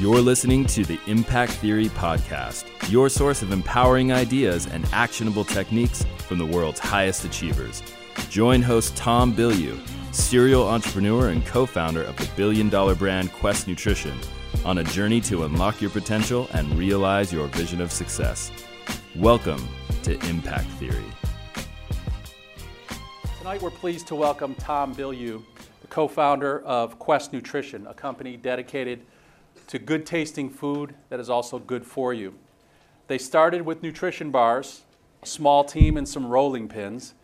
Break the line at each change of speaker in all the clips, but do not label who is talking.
You're listening to the Impact Theory Podcast, your source of empowering ideas and actionable techniques from the world's highest achievers. Join host Tom Bilyeu, serial entrepreneur and co founder of the billion dollar brand Quest Nutrition, on a journey to unlock your potential and realize your vision of success. Welcome to Impact Theory.
Tonight, we're pleased to welcome Tom Bilyeu, the co founder of Quest Nutrition, a company dedicated to good tasting food that is also good for you. They started with nutrition bars, a small team, and some rolling pins,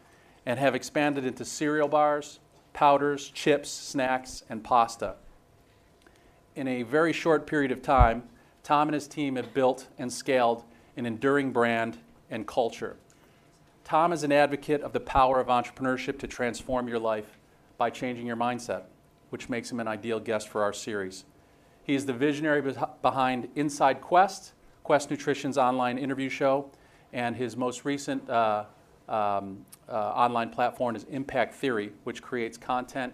and have expanded into cereal bars, powders, chips, snacks, and pasta. In a very short period of time, Tom and his team have built and scaled an enduring brand and culture. Tom is an advocate of the power of entrepreneurship to transform your life by changing your mindset, which makes him an ideal guest for our series. He is the visionary behind Inside Quest, Quest Nutrition's online interview show, and his most recent uh, um, uh, online platform is Impact Theory, which creates content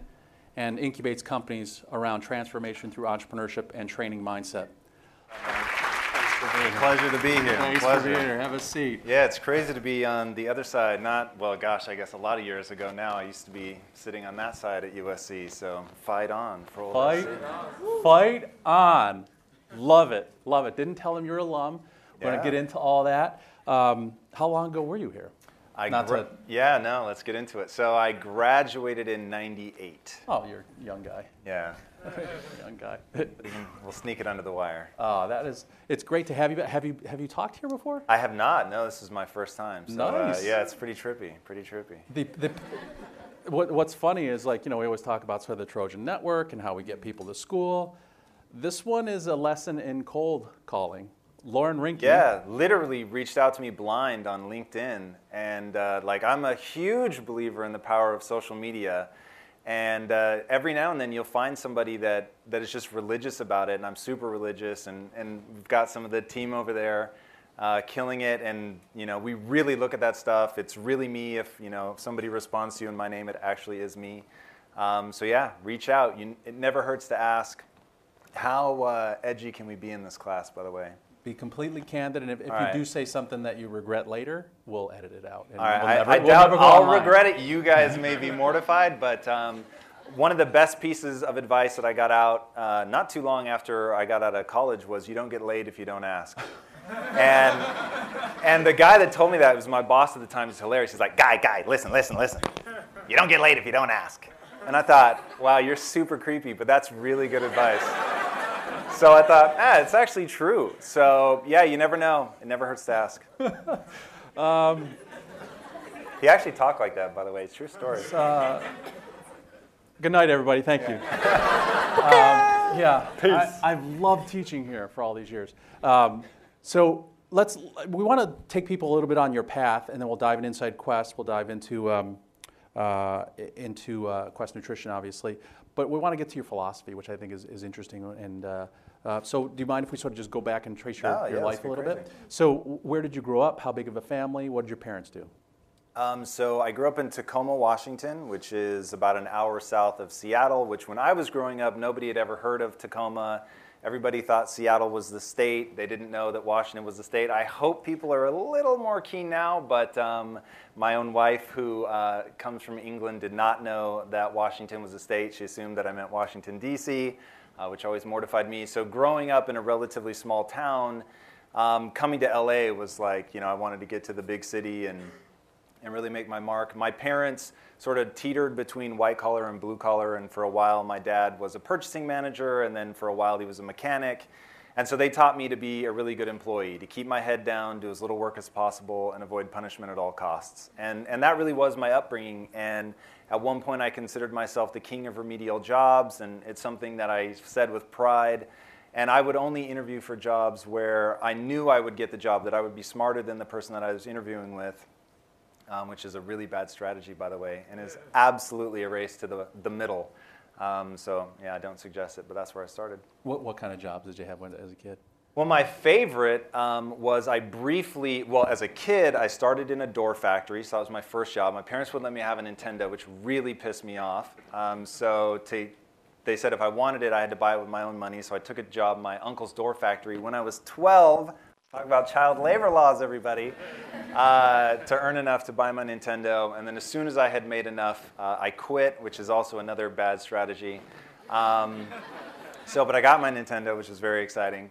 and incubates companies around transformation through entrepreneurship and training mindset.
Pleasure to be here.
Thanks
Pleasure.
for being here. Have a seat.
Yeah, it's crazy to be on the other side. Not, well, gosh, I guess a lot of years ago now. I used to be sitting on that side at USC, so fight on for old
Fight,
SC.
fight on. Love it, love it. Didn't tell him you're alum. We're
Yeah.
gonna get into all that. Um, how long ago were you here?
I
Not
gra-
to-
yeah, no, let's get into it. So I graduated in 98.
Oh, you're a young guy.
Yeah,
young guy.
we'll sneak it under the wire.
Oh, that is. It's great to have you. Have you have you talked here before?
I have not. No, this is my first time. So, uh,
Nice.
yeah, it's pretty trippy. Pretty trippy.
The, the, what, what's funny is like you know we always talk about sort of the Trojan Network and how we get people to school. This one is a lesson in cold calling. Lauren Rinke.
Yeah, literally reached out to me blind on LinkedIn, and uh, like I'm a huge believer in the power of social media. And uh, every now and then you'll find somebody that, that is just religious about it, and I'm super religious, and, and we've got some of the team over there uh, killing it, and you know we really look at that stuff. It's really me. If you know if somebody responds to you in my name, it actually is me. Um, so yeah, reach out. You, it never hurts to ask. How uh, edgy can we be in this class, by the way?
Be completely candid, and if, if you
right.
do say something that you regret later, we'll edit it out. And
All right,
we'll
I,
never-
I
we'll
doubt I'll
online.
regret it. You guys may be mortified, but um, one of the best pieces of advice that I got out uh, not too long after I got out of college was you don't get laid if you don't ask. and and the guy that told me that was my boss at the time. He's hilarious. He's like, guy, guy, listen, listen, listen. You don't get laid if you don't ask. And I thought, wow, you're super creepy, but that's really good advice. So I thought, ah, it's actually true. So yeah, you never know. It never hurts to ask. He actually talked like that, by the way. It's a true story.
Good night, everybody. Thank you. um, yeah, I, I've loved teaching here for all these years. Um, so let's. We want to take people a little bit on your path, and then we'll dive in inside Quest. We'll dive into um, uh, into uh, Quest Nutrition, obviously. But we want to get to your philosophy, which I think is, is interesting. And uh, uh, so, do you mind if we sort of just go back and trace your,
Oh,
your
yeah,
life a little
crazy.
bit? So, where did you grow up? How big of a family? What did your parents do?
Um, so I grew up in Tacoma, Washington, which is about an hour south of Seattle. Which, when I was growing up, nobody had ever heard of Tacoma. Everybody thought Seattle was the state. They didn't know that Washington was the state. I hope people are a little more keen now, but um, my own wife, who uh, comes from England, did not know that Washington was a state. She assumed that I meant Washington, D.C., uh, which always mortified me. So, growing up in a relatively small town, um, coming to LA was like, you know, I wanted to get to the big city and and really make my mark. My parents sort of teetered between white collar and blue collar, and for a while my dad was a purchasing manager, and then for a while he was a mechanic. And so they taught me to be a really good employee, to keep my head down, do as little work as possible, and avoid punishment at all costs. And, and that really was my upbringing. And at one point, I considered myself the king of remedial jobs, and it's something that I said with pride. And I would only interview for jobs where I knew I would get the job, that I would be smarter than the person that I was interviewing with, um, which is a really bad strategy, by the way, and is absolutely a race to the, the middle. Um, so, yeah, I don't suggest it, but that's where I started.
What, what kind of jobs did you have when, as a kid?
Well, my favorite um, was I briefly, well, as a kid, I started in a door factory, so that was my first job. My parents wouldn't let me have a Nintendo, which really pissed me off. Um, so to, they said if I wanted it, I had to buy it with my own money. So I took a job in my uncle's door factory when I was 12. Talk about child labor laws, everybody. Uh, to earn enough to buy my Nintendo. And then as soon as I had made enough, uh, I quit, which is also another bad strategy. Um, so, but I got my Nintendo, which was very exciting.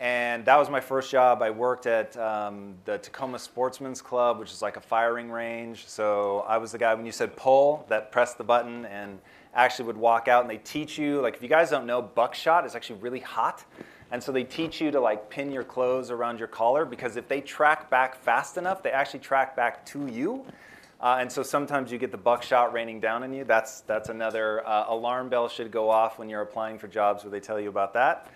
And that was my first job. I worked at um, the Tacoma Sportsman's Club, which is like a firing range. So I was the guy when you said pull that pressed the button and actually would walk out and they teach you, like if you guys don't know, buckshot is actually really hot. And so they teach you to like pin your clothes around your collar because if they track back fast enough, they actually track back to you. Uh, and so sometimes you get the buckshot raining down on you. That's, that's another uh, alarm bell should go off when you're applying for jobs where they tell you about that.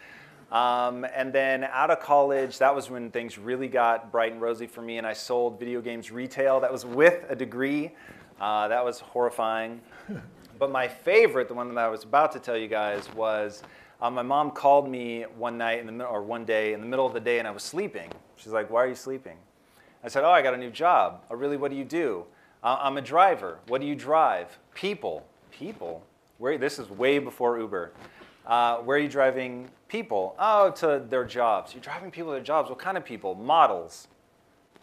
Um, and then out of college, that was when things really got bright and rosy for me, and I sold video games retail. That was with a degree. Uh, that was horrifying. but my favorite, the one that I was about to tell you guys, was uh, my mom called me one night in the middle, or one day in the middle of the day, and I was sleeping. She's like, "Why are you sleeping?" I said, "Oh, I got a new job." "Oh, really? What do you do?" Uh, "I'm a driver." "What do you drive?" "People." "People." Where? This is way before Uber. Uh, where are you driving people? Oh, to their jobs. You're driving people to their jobs. What kind of people? Models.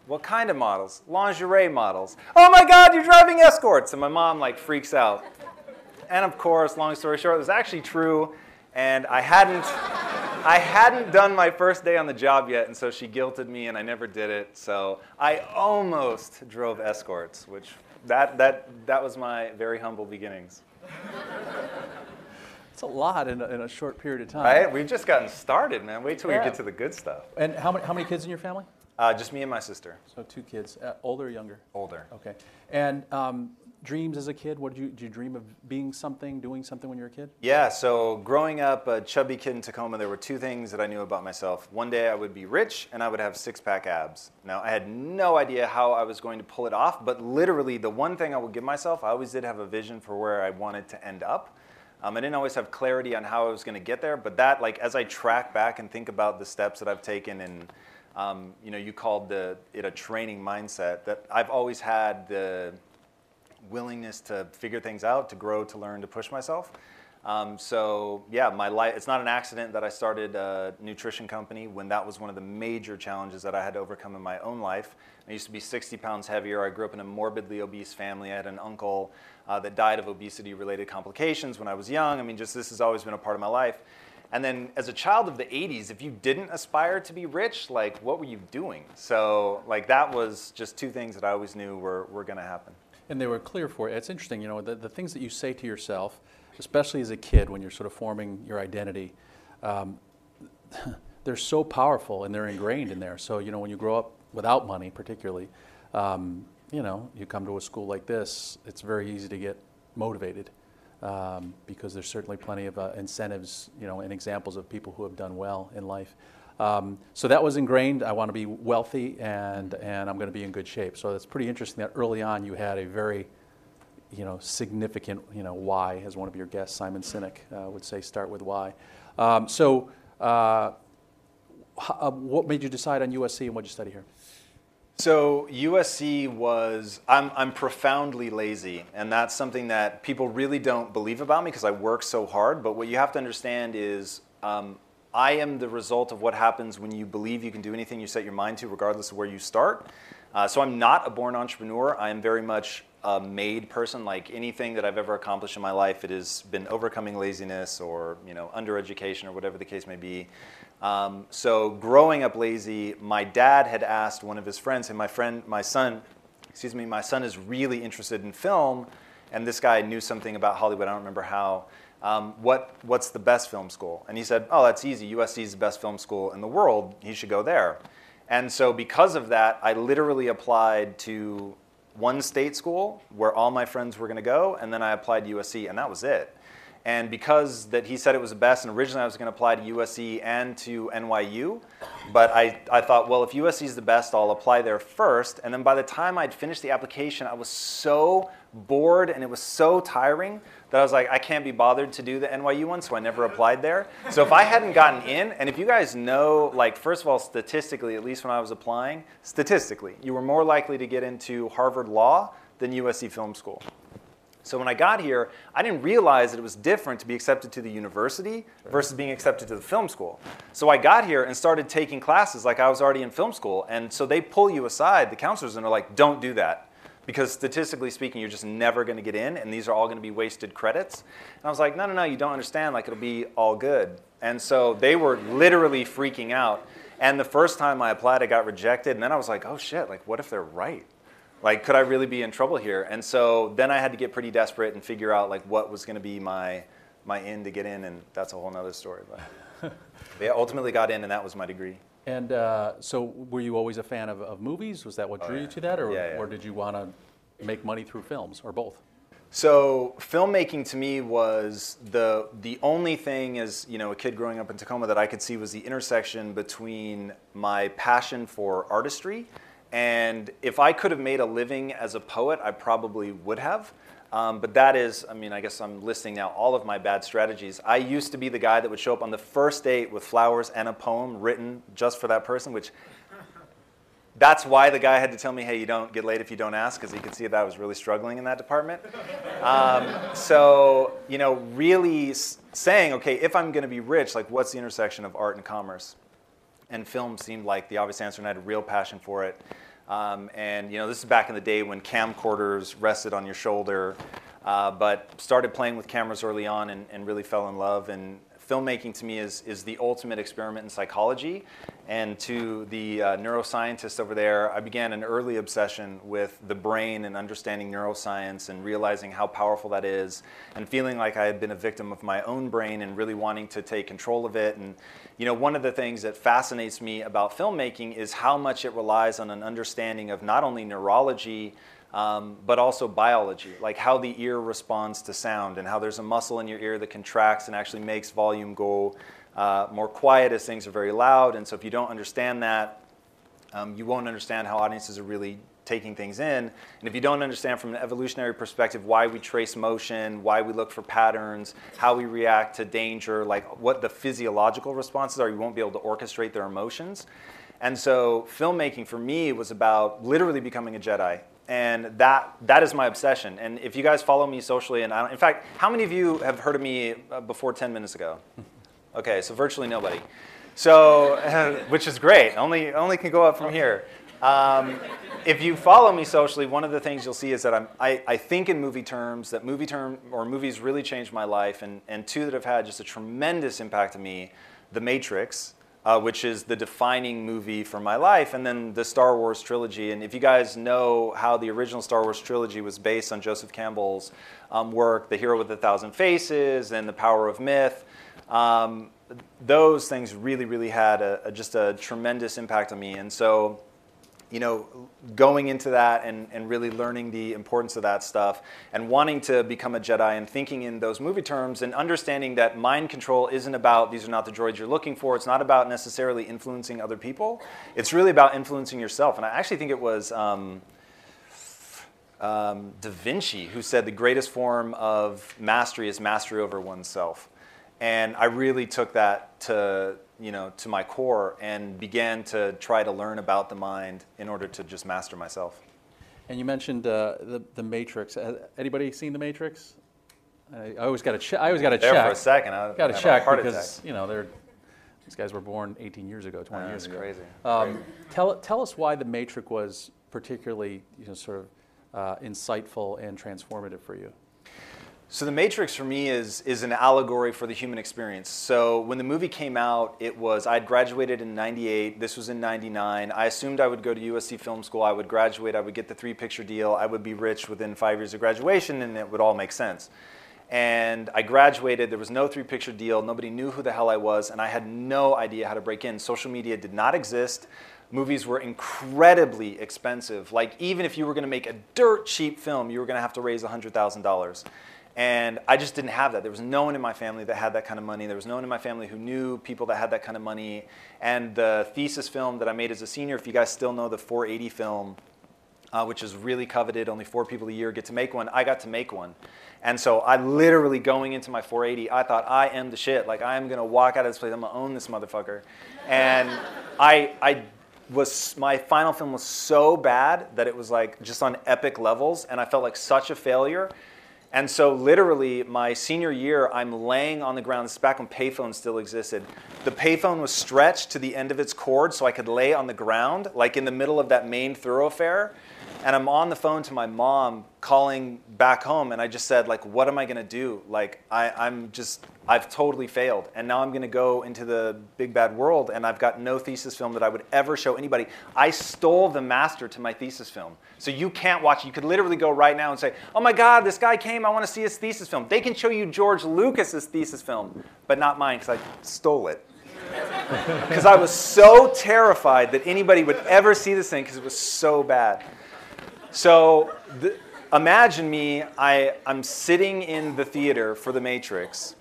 What kind of models? Lingerie models. Oh my God, you're driving escorts. And my mom like freaks out. And of course, long story short, it was actually true. And I hadn't, I hadn't done my first day on the job yet, and so she guilted me, and I never did it. So I almost drove escorts, which that that that was my very humble beginnings.
It's a lot in a, in a short period of time.
Right? We've just gotten started, man. Wait till
Yeah.
we get to the good stuff.
And how many, how many kids in your family?
Uh, just me and my sister,
So two kids, uh, older or younger?
older.
Okay. And um, dreams as a kid? What did you, did you dream of being something, doing something when you were a kid?
Yeah, so growing up a chubby kid in Tacoma, there were two things that I knew about myself. One day I would be rich and I would have six pack abs. Now, I had no idea how I was going to pull it off, but literally, the one thing I would give myself, I always did have a vision for where I wanted to end up. Um, I didn't always have clarity on how I was going to get there, but that, like, as I track back and think about the steps that I've taken, and um, you know, you called the, it a training mindset, that I've always had the willingness to figure things out, to grow, to learn, to push myself. Um, so yeah, my life, it's not an accident that I started a nutrition company when that was one of the major challenges that I had to overcome in my own life. I used to be 60 pounds heavier. I grew up in a morbidly obese family. I had an uncle uh, that died of obesity related complications when I was young. I mean, just this has always been a part of my life. And then as a child of the 80s, if you didn't aspire to be rich, like what were you doing? So like that was just two things that I always knew were, were going to happen.
And they were clear for you. It's interesting, you know, the, the things that you say to yourself, especially as a kid when you're sort of forming your identity, um, they're so powerful and they're ingrained in there. So, you know, when you grow up without money, particularly, um, you know, you come to a school like this, it's very easy to get motivated um, because there's certainly plenty of uh, incentives, you know, and examples of people who have done well in life. Um, so that was ingrained. I want to be wealthy and, and I'm going to be in good shape. So it's pretty interesting that early on you had a very, you know, significant, you know, why, as one of your guests, Simon Sinek, uh, would say, start with why. Um, so uh, uh, what made you decide on USC and what did you study here?
So USC was I'm I'm profoundly lazy, and that's something that people really don't believe about me because I work so hard. But what you have to understand is um, I am the result of what happens when you believe you can do anything you set your mind to, regardless of where you start. Uh, so I'm not a born entrepreneur. I am very much a made person. Like anything that I've ever accomplished in my life, it has been overcoming laziness or you know undereducation or whatever the case may be. Um, so growing up lazy, my dad had asked one of his friends, and my friend, my son, excuse me, my son is really interested in film, and this guy knew something about Hollywood. I don't remember how. Um, what what's the best film school? And he said, oh, that's easy. USC is the best film school in the world. He should go there. And so because of that, I literally applied to one state school where all my friends were going to go, and then I applied to USC, and that was it. And because that he said it was the best, and originally I was going to apply to USC and to NYU, but I, I thought, well, if USC is the best, I'll apply there first. And then by the time I'd finished the application, I was so bored and it was so tiring that I was like, I can't be bothered to do the NYU one, so I never applied there. So if I hadn't gotten in, and if you guys know, like, first of all, statistically, at least when I was applying, statistically, you were more likely to get into Harvard Law than USC Film School. So when I got here, I didn't realize that it was different to be accepted to the university versus being accepted to the film school. So I got here and started taking classes like I was already in film school. And so they pull you aside, the counselors, and they're like, don't do that. Because statistically speaking, you're just never going to get in, and these are all going to be wasted credits. And I was like, no, no, no, you don't understand. Like, it'll be all good. And so they were literally freaking out. And the first time I applied, I got rejected. And then I was like, oh shit, like, what if they're right? like could i really be in trouble here and so then i had to get pretty desperate and figure out like what was going to be my my in to get in and that's a whole nother story but yeah ultimately got in and that was my degree
And uh, so, were you always a fan of, of movies? Was that what drew you to that, or,
Yeah, yeah.
or did you want to make money through films, or both?
So filmmaking to me was the the only thing as you know a kid growing up in Tacoma that I could see was the intersection between my passion for artistry and if I could have made a living as a poet, I probably would have. Um, but that is, I mean, I guess I'm listing now all of my bad strategies. I used to be the guy that would show up on the first date with flowers and a poem written just for that person, which that's why the guy had to tell me, hey, you don't get laid if you don't ask, because he could see that I was really struggling in that department. Um, so, you know, really saying, okay, if I'm going to be rich, like, what's the intersection of art and commerce? And film seemed like the obvious answer, and I had a real passion for it. Um, and, you know, this is back in the day when camcorders rested on your shoulder, uh, but started playing with cameras early on and, and really fell in love. And filmmaking to me is, is the ultimate experiment in psychology. And to the uh, neuroscientists over there, I began an early obsession with the brain and understanding neuroscience and realizing how powerful that is and feeling like I had been a victim of my own brain and really wanting to take control of it. And, you know, one of the things that fascinates me about filmmaking is how much it relies on an understanding of not only neurology, um, but also biology, like how the ear responds to sound and how there's a muscle in your ear that contracts and actually makes volume go uh, more quiet as things are very loud. And so if you don't understand that, um, you won't understand how audiences are really taking things in. And if you don't understand from an evolutionary perspective why we trace motion, why we look for patterns, how we react to danger, like what the physiological responses are, you won't be able to orchestrate their emotions. And so filmmaking for me was about literally becoming a Jedi. And that, that is my obsession. And if you guys follow me socially, and I don't, in fact, how many of you have heard of me uh, before 10 minutes ago? Okay, so virtually nobody. So, which is great. Only, only can go up from here. Um, if you follow me socially, one of the things you'll see is that I'm, I, I think in movie terms, that movie term or movies really changed my life, and, and two that have had just a tremendous impact on me The Matrix, uh, which is the defining movie for my life, and then the Star Wars trilogy. And if you guys know how the original Star Wars trilogy was based on Joseph Campbell's um, work, The Hero with a Thousand Faces and The Power of Myth, um, those things really, really had a, a, just a tremendous impact on me. And so, you know, going into that and, and really learning the importance of that stuff and wanting to become a Jedi and thinking in those movie terms and understanding that mind control isn't about these are not the droids you're looking for. It's not about necessarily influencing other people. It's really about influencing yourself. And I actually think it was um, um, Da Vinci who said the greatest form of mastery is mastery over oneself. And I really took that to, you know, to my core and began to try to learn about the mind in order to just master myself.
And you mentioned uh, the, the Matrix. Has anybody seen the Matrix? I, I always got to check. I always got to
There
check.
for a second, I
Got to check because
attack.
you know they're these guys were born 18 years ago, 20
Ah,
years
that's
ago.
crazy.
Um,
Crazy.
tell tell us why the Matrix was particularly you know sort of uh, insightful and transformative for you.
So the Matrix for me is is an allegory for the human experience. So when the movie came out, it was I'd graduated in 98, this was in 99. I assumed I would go to USC Film School, I would graduate, I would get the three picture deal, I would be rich within 5 years of graduation and it would all make sense. And I graduated, there was no three picture deal, nobody knew who the hell I was and I had no idea how to break in. Social media did not exist. Movies were incredibly expensive. Like even if you were going to make a dirt cheap film, you were going to have to raise $100,000. And I just didn't have that. There was no one in my family that had that kind of money. There was no one in my family who knew people that had that kind of money. And the thesis film that I made as a senior, if you guys still know the 480 film, uh, which is really coveted, only four people a year get to make one, I got to make one. And so I literally going into my 480, I thought I am the shit. Like I am gonna walk out of this place, I'm gonna own this motherfucker. And I, I was my final film was so bad that it was like just on epic levels, and I felt like such a failure and so, literally, my senior year, I'm laying on the ground. This is back when payphones still existed. The payphone was stretched to the end of its cord so I could lay on the ground, like in the middle of that main thoroughfare and I'm on the phone to my mom calling back home and I just said like what am I to do? Like I, I'm just I've totally failed and now I'm to go into the big bad world and I've got no thesis film that I would ever show anybody. I stole the master to my thesis film. So you can't watch it you could literally go right now and say oh my god this guy came I want to see his thesis film. They can show you George Lucas's thesis film but not mine because I stole it. Because I was so terrified that anybody would ever see this thing because it was so bad so imagine me, I, I'm sitting in the theater for The Matrix,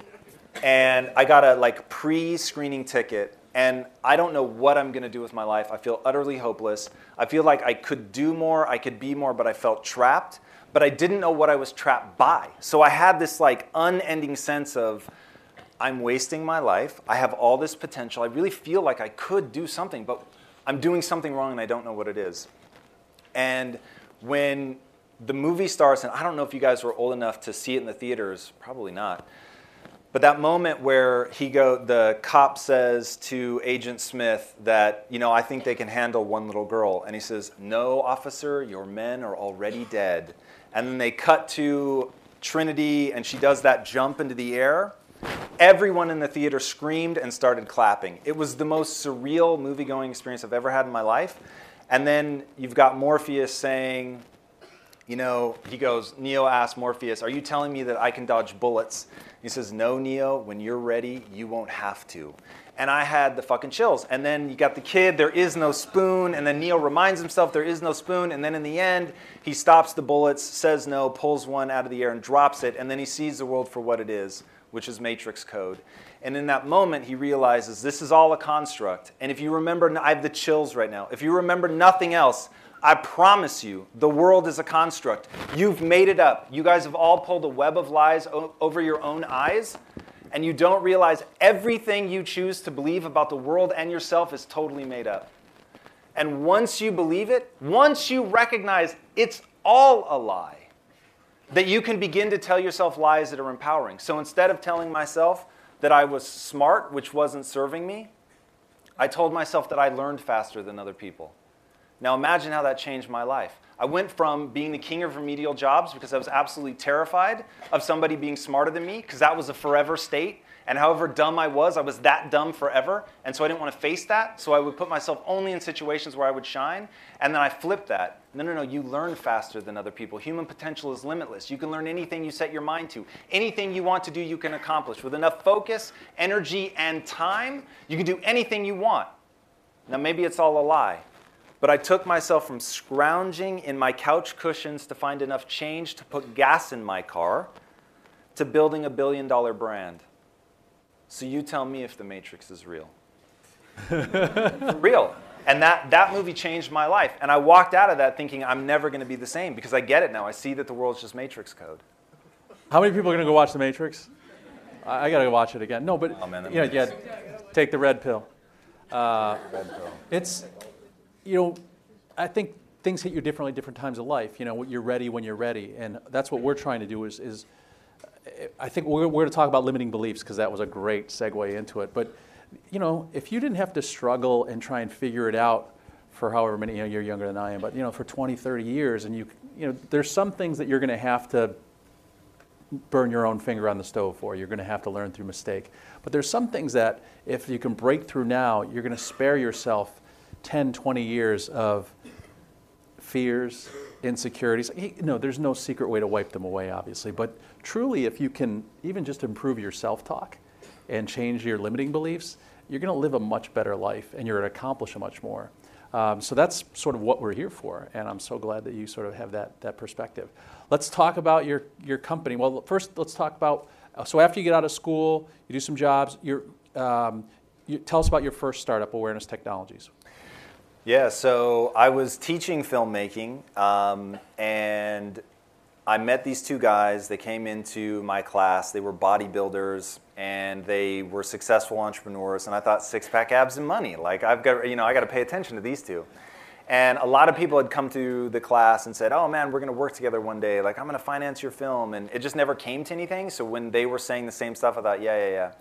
and I got a like pre-screening ticket, and I don't know what I'm gonna do with my life. I feel utterly hopeless. I feel like I could do more, I could be more, but I felt trapped. But I didn't know what I was trapped by. So I had this like unending sense of, I'm wasting my life. I have all this potential. I really feel like I could do something, but I'm doing something wrong and I don't know what it is. And when the movie starts, and I don't know if you guys were old enough to see it in the theaters, probably not. But that moment where he go, the cop says to Agent Smith that, you know, I think they can handle one little girl, and he says, "No, officer, your men are already dead." And then they cut to Trinity, and she does that jump into the air. Everyone in the theater screamed and started clapping. It was the most surreal movie-going experience I've ever had in my life. And then you've got Morpheus saying, you know, he goes, Neo asks Morpheus, Are you telling me that I can dodge bullets? He says, No, Neo, when you're ready, you won't have to. And I had the fucking chills. And then you got the kid, there is no spoon. And then Neo reminds himself there is no spoon. And then in the end, he stops the bullets, says no, pulls one out of the air and drops it. And then he sees the world for what it is, which is Matrix code. And in that moment, he realizes this is all a construct. And if you remember, I have the chills right now. If you remember nothing else, I promise you, the world is a construct. You've made it up. You guys have all pulled a web of lies o- over your own eyes, and you don't realize everything you choose to believe about the world and yourself is totally made up. And once you believe it, once you recognize it's all a lie, that you can begin to tell yourself lies that are empowering. So instead of telling myself, that I was smart, which wasn't serving me. I told myself that I learned faster than other people. Now imagine how that changed my life. I went from being the king of remedial jobs because I was absolutely terrified of somebody being smarter than me, because that was a forever state, and however dumb I was, I was that dumb forever. And so I didn't want to face that. So I would put myself only in situations where I would shine. And then I flipped that. No, no, no, you learn faster than other people. Human potential is limitless. You can learn anything you set your mind to. Anything you want to do, you can accomplish. With enough focus, energy, and time, you can do anything you want. Now, maybe it's all a lie. But I took myself from scrounging in my couch cushions to find enough change to put gas in my car to building a billion dollar brand. So you tell me if the Matrix is real. real. And that, that movie changed my life. And I walked out of that thinking I'm never going to be the same because I get it now. I see that the world's just Matrix code.
How many people are going to go watch The Matrix? I, I got to go watch it again. No, but oh, man, you know, yeah, take the red pill. Uh, red pill. It's, you know, I think things hit you differently different times of life. You know, you're ready when you're ready, and that's what we're trying to do. Is, is I think we're, we're going to talk about limiting beliefs because that was a great segue into it. But you know, if you didn't have to struggle and try and figure it out for however many, you know, you're younger than I am, but you know, for 20, 30 years, and you, you know, there's some things that you're going to have to burn your own finger on the stove for. You're going to have to learn through mistake. But there's some things that if you can break through now, you're going to spare yourself 10, 20 years of fears, insecurities. No, there's no secret way to wipe them away, obviously. But truly, if you can even just improve your self talk and change your limiting beliefs, you're going to live a much better life and you're going to accomplish much more. Um, so that's sort of what we're here for, and I'm so glad that you sort of have that, that perspective. Let's talk about your, your company. Well, first, let's talk about uh, so after you get out of school, you do some jobs. Um, you, tell us about your first startup, Awareness Technologies.
Yeah, so I was teaching filmmaking, um, and I met these two guys. They came into my class. They were bodybuilders, and they were successful entrepreneurs. And I thought, six pack abs and money. Like I've got, you know, I got to pay attention to these two. And a lot of people had come to the class and said, "Oh man, we're going to work together one day. Like I'm going to finance your film." And it just never came to anything. So when they were saying the same stuff, I thought, "Yeah, yeah, yeah."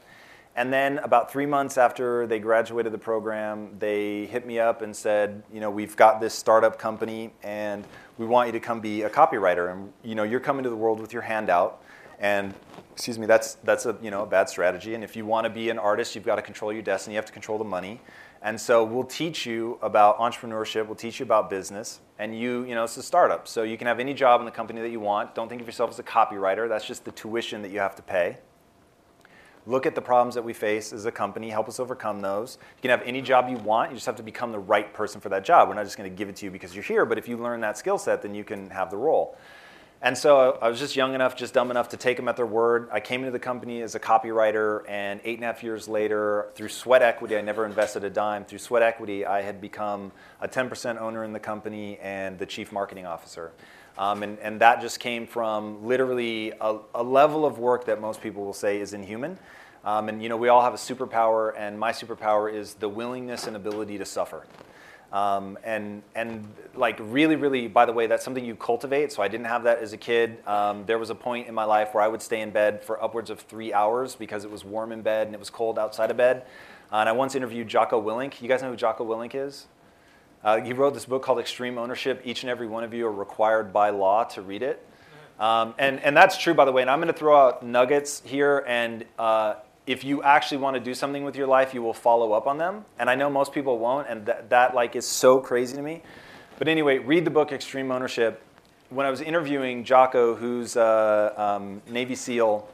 And then about three months after they graduated the program, they hit me up and said, you know, we've got this startup company and we want you to come be a copywriter. And you know, you're coming to the world with your hand out. And excuse me, that's that's a you know a bad strategy. And if you want to be an artist, you've got to control your destiny. You have to control the money. And so we'll teach you about entrepreneurship. We'll teach you about business. And you, you know, it's a startup, so you can have any job in the company that you want. Don't think of yourself as a copywriter. That's just the tuition that you have to pay look at the problems that we face as a company, help us overcome those. You can have any job you want, you just have to become the right person for that job. We're not just going to give it to you because you're here, but if you learn that skill set, then you can have the role. And so I was just young enough, just dumb enough to take them at their word. I came into the company as a copywriter, and eight and a half years later, through sweat equity, I never invested a dime. Through sweat equity, I had become a 10% owner in the company and the chief marketing officer. Um, and, and that just came from literally a, a, level of work that most people will say is inhuman. Um, and you know, we all have a superpower, and my superpower is the willingness and ability to suffer. Um, and and like really, really, by the way, that's something you cultivate. So I didn't have that as a kid. Um, there was a point in my life where I would stay in bed for upwards of three hours because it was warm in bed and it was cold outside of bed. Uh, and I once interviewed Jocko Willink. You guys know who Jocko Willink is? Uh, he wrote this book called Extreme Ownership. Each and every one of you are required by law to read it. Um, and, and that's true, by the way. And I'm going to throw out nuggets here. And uh, if you actually want to do something with your life, you will follow up on them. And I know most people won't. And that, like is so crazy to me. But anyway, read the book Extreme Ownership. When I was interviewing Jocko, who's a um, Navy SEAL,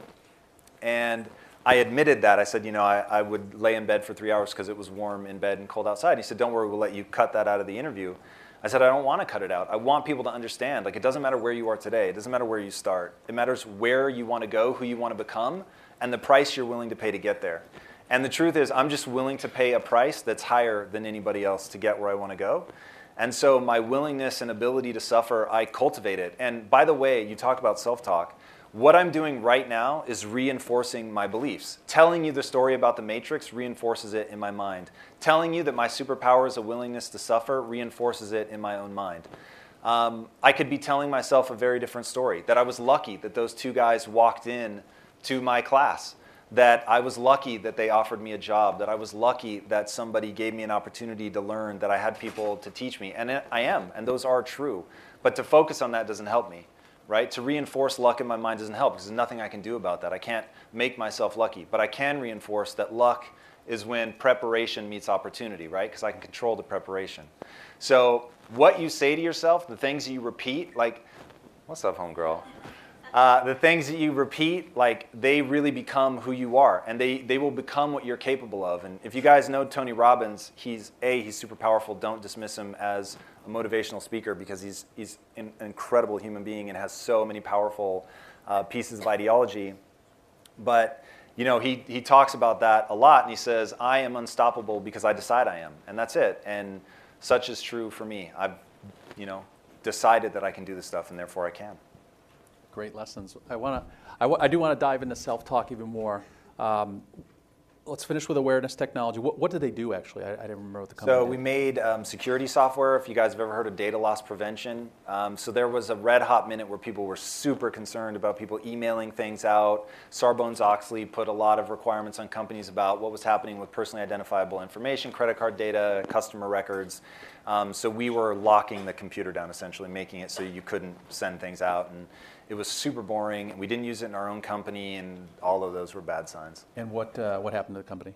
and I admitted that. I said, you know, I, I would lay in bed for three hours because it was warm in bed and cold outside. And He said, don't worry, we'll let you cut that out of the interview. I said, I don't want to cut it out. I want people to understand. Like, it doesn't matter where you are today. It doesn't matter where you start. It matters where you want to go, who you want to become, and the price you're willing to pay to get there. And the truth is, I'm just willing to pay a price that's higher than anybody else to get where I want to go. And so my willingness and ability to suffer, I cultivate it. And by the way, you talk about self talk. What I'm doing right now is reinforcing my beliefs. Telling you the story about the Matrix reinforces it in my mind. Telling you that my superpower is a willingness to suffer reinforces it in my own mind. Um, I could be telling myself a very different story that I was lucky that those two guys walked in to my class, that I was lucky that they offered me a job, that I was lucky that somebody gave me an opportunity to learn, that I had people to teach me. And I am, and those are true. But to focus on that doesn't help me right? To reinforce luck in my mind doesn't help because there's nothing I can do about that. I can't make myself lucky, but I can reinforce that luck is when preparation meets opportunity, right? Because I can control the preparation. So what you say to yourself, the things you repeat, like, what's up, homegirl? Uh, the things that you repeat, like they really become who you are, and they, they will become what you're capable of. And if you guys know Tony Robbins, he's a he's super powerful. Don't dismiss him as a motivational speaker because he's he's an incredible human being and has so many powerful uh, pieces of ideology. But you know, he he talks about that a lot, and he says, "I am unstoppable because I decide I am," and that's it. And such is true for me. I've you know decided that I can do this stuff, and therefore I can
great lessons. I want to, I, w- I do want to dive into self-talk even more. Um, let's finish with awareness technology. What, what did they do actually? I, I didn't remember what the company.
So
did.
we made um, security software. If you guys have ever heard of data loss prevention, um, so there was a red hot minute where people were super concerned about people emailing things out. Sarbanes Oxley put a lot of requirements on companies about what was happening with personally identifiable information, credit card data, customer records. Um, so we were locking the computer down essentially, making it so you couldn't send things out and it was super boring, and we didn't use it in our own company, and all of those were bad signs.
And what, uh, what happened to the company?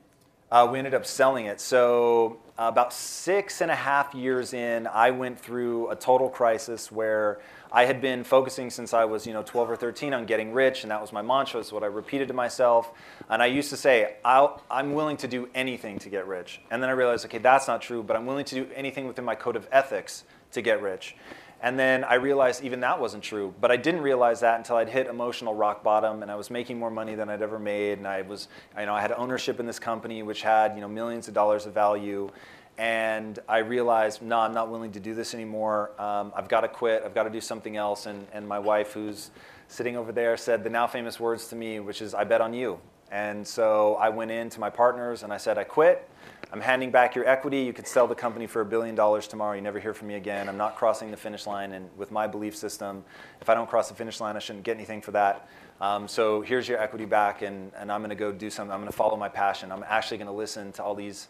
Uh, we ended up selling it. So uh, about six and a half years in, I went through a total crisis where I had been focusing since I was, you know, 12 or 13 on getting rich, and that was my mantra. It's what I repeated to myself. And I used to say, i am willing to do anything to get rich. And then I realized, okay, that's not true, but I'm willing to do anything within my code of ethics to get rich. And then I realized even that wasn't true. But I didn't realize that until I'd hit emotional rock bottom and I was making more money than I'd ever made. And I was, you know, I had ownership in this company which had, you know, millions of dollars of value. And I realized, no, I'm not willing to do this anymore. Um, I've got to quit. I've got to do something else. And, and my wife, who's sitting over there, said the now famous words to me, which is, I bet on you. And so I went in to my partners and I said, I quit. I'm handing back your equity. You could sell the company for a billion dollars tomorrow. You never hear from me again. I'm not crossing the finish line. And with my belief system, if I don't cross the finish line, I shouldn't get anything for that. Um, so here's your equity back, and, and I'm going to go do something. I'm going to follow my passion. I'm actually going to listen to all these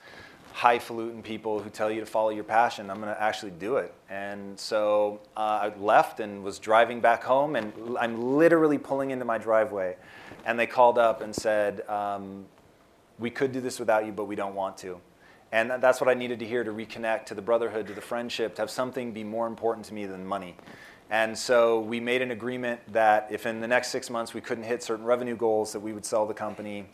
highfalutin people who tell you to follow your passion. I'm going to actually do it. And so uh, I left and was driving back home, and I'm literally pulling into my driveway. And they called up and said, um, We could do this without you, but we don't want to. And that's what I needed to hear to reconnect to the brotherhood, to the friendship, to have something be more important to me than money. And so we made an agreement that if in the next six months we couldn't hit certain revenue goals, that we would sell the company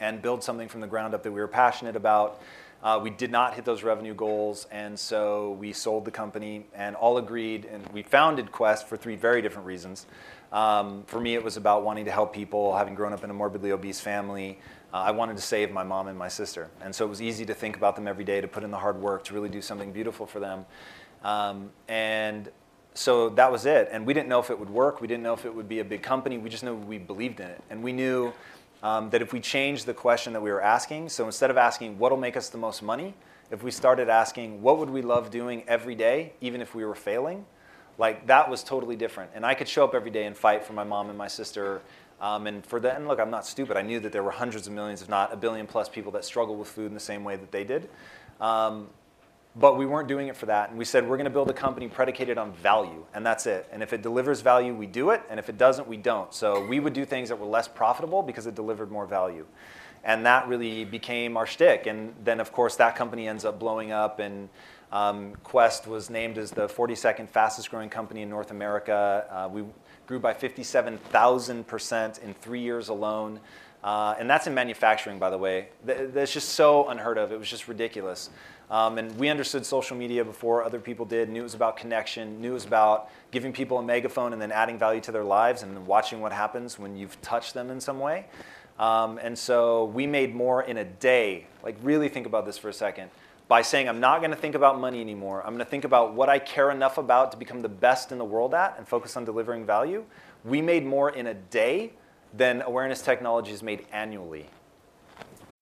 and build something from the ground up that we were passionate about. Uh, we did not hit those revenue goals, and so we sold the company and all agreed. And we founded Quest for three very different reasons. Um, for me, it was about wanting to help people, having grown up in a morbidly obese family. Uh, I wanted to save my mom and my sister. And so it was easy to think about them every day, to put in the hard work, to really do something beautiful for them. Um, and so that was it. And we didn't know if it would work. We didn't know if it would be a big company. We just knew we believed in it. And we knew um, that if we changed the question that we were asking, so instead of asking what'll make us the most money, if we started asking what would we love doing every day, even if we were failing, like that was totally different. And I could show up every day and fight for my mom and my sister um, and for and look, I'm not stupid. I knew that there were hundreds of millions, if not a billion plus people that struggle with food in the same way that they did. Um, but we weren't doing it for that. And we said, we're going to build a company predicated on value, and that's it. And if it delivers value, we do it. And if it doesn't, we don't. So we would do things that were less profitable because it delivered more value. And that really became our shtick. And then, of course, that company ends up blowing up. And um, Quest was named as the 42nd fastest growing company in North America. Uh, we grew by 57,000% in three years alone. Uh, and that's in manufacturing, by the way. That's just so unheard of. It was just ridiculous. Um, and we understood social media before other people did, knew it was about connection, knew it was about giving people a megaphone and then adding value to their lives and then watching what happens when you've touched them in some way. Um, and so we made more in a day. Like, really think about this for a second by saying, I'm not going to think about money anymore. I'm going to think about what I care enough about to become the best in the world at and focus on delivering value. We made more in a day than awareness technology technologies made annually.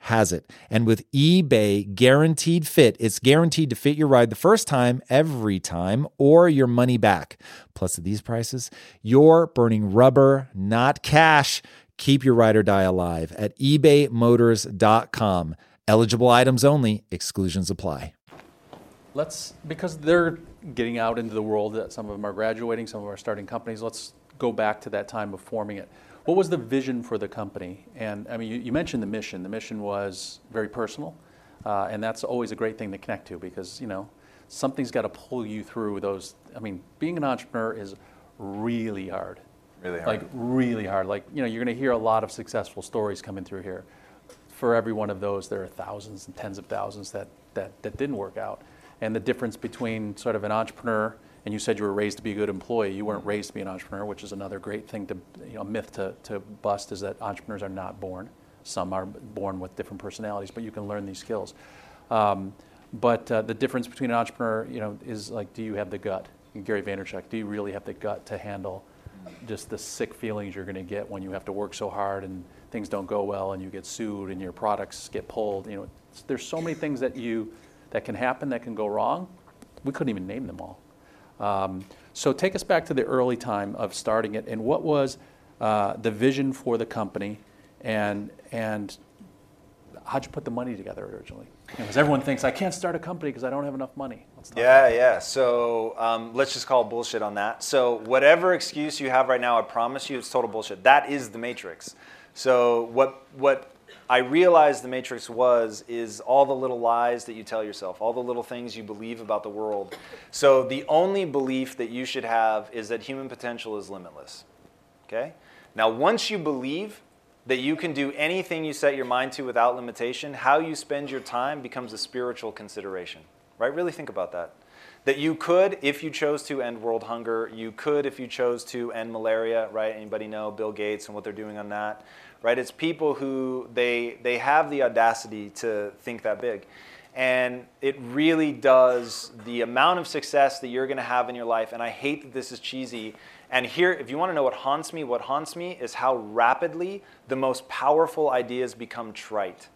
has it. And with eBay guaranteed fit, it's guaranteed to fit your ride the first time, every time, or your money back. Plus, at these prices, you're burning rubber, not cash. Keep your ride or die alive at ebaymotors.com. Eligible items only, exclusions apply.
Let's, because they're getting out into the world, that some of them are graduating, some of them are starting companies, let's go back to that time of forming it. What was the vision for the company? And I mean, you, you mentioned the mission. The mission was very personal, uh, and that's always a great thing to connect to because you know something's got to pull you through those. I mean, being an entrepreneur is really hard.
Really hard.
Like really hard. Like you know, you're going to hear a lot of successful stories coming through here. For every one of those, there are thousands and tens of thousands that that that didn't work out. And the difference between sort of an entrepreneur and you said you were raised to be a good employee. You weren't raised to be an entrepreneur, which is another great thing to, you know, myth to, to bust is that entrepreneurs are not born. Some are born with different personalities, but you can learn these skills. Um, but uh, the difference between an entrepreneur, you know, is like, do you have the gut? Gary Vaynerchuk, do you really have the gut to handle just the sick feelings you're going to get when you have to work so hard and things don't go well and you get sued and your products get pulled? You know, there's so many things that you that can happen that can go wrong. We couldn't even name them all. Um, so take us back to the early time of starting it, and what was uh, the vision for the company, and and how'd you put the money together originally? Because everyone thinks I can't start a company because I don't have enough money.
Yeah, yeah. So um, let's just call bullshit on that. So whatever excuse you have right now, I promise you, it's total bullshit. That is the matrix. So what what I realized the matrix was is all the little lies that you tell yourself, all the little things you believe about the world. So the only belief that you should have is that human potential is limitless. Okay? Now once you believe that you can do anything you set your mind to without limitation, how you spend your time becomes a spiritual consideration. Right? Really think about that. That you could, if you chose to end world hunger, you could, if you chose to end malaria, right? Anybody know Bill Gates and what they're doing on that? Right? It's people who they they have the audacity to think that big. And it really does the amount of success that you're going to have in your life. And I hate that this is cheesy. And here, if you want to know what haunts me, what haunts me is how rapidly the most powerful ideas become trite.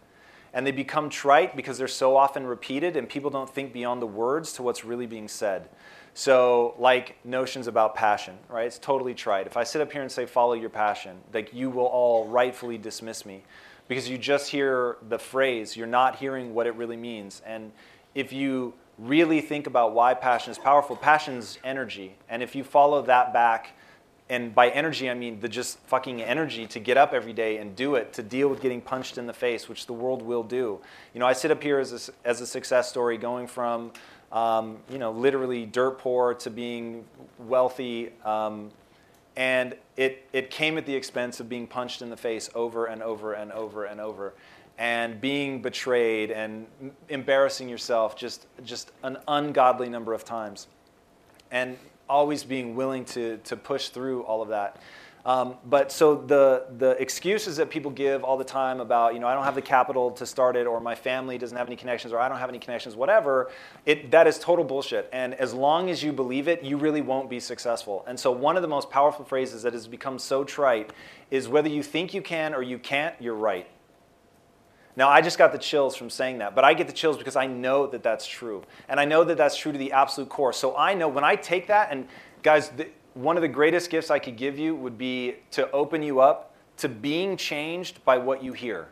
And they become trite because they're so often repeated, and people don't think beyond the words to what's really being said. So, like notions about passion, right? It's totally trite. If I sit up here and say, follow your passion, like you will all rightfully dismiss me because you just hear the phrase, you're not hearing what it really means. And if you really think about why passion is powerful, passion's energy. And if you follow that back, and by energy, I mean the just fucking energy to get up every day and do it, to deal with getting punched in the face, which the world will do. You know, I sit up here as a, as a success story going from um, you know, literally dirt poor to being wealthy. Um, and it, it came at the expense of being punched in the face over and over and over and over. and being betrayed and embarrassing yourself just, just an ungodly number of times. And always being willing to, to push through all of that. Um, but so the, the excuses that people give all the time about, you know, I don't have the capital to start it, or my family doesn't have any connections, or I don't have any connections, whatever, it, that is total bullshit. And as long as you believe it, you really won't be successful. And so one of the most powerful phrases that has become so trite is whether you think you can or you can't, you're right. Now, I just got the chills from saying that, but I get the chills because I know that that's true. And I know that that's true to the absolute core. So I know when I take that, and guys, the, one of the greatest gifts I could give you would be to open you up to being changed by what you hear,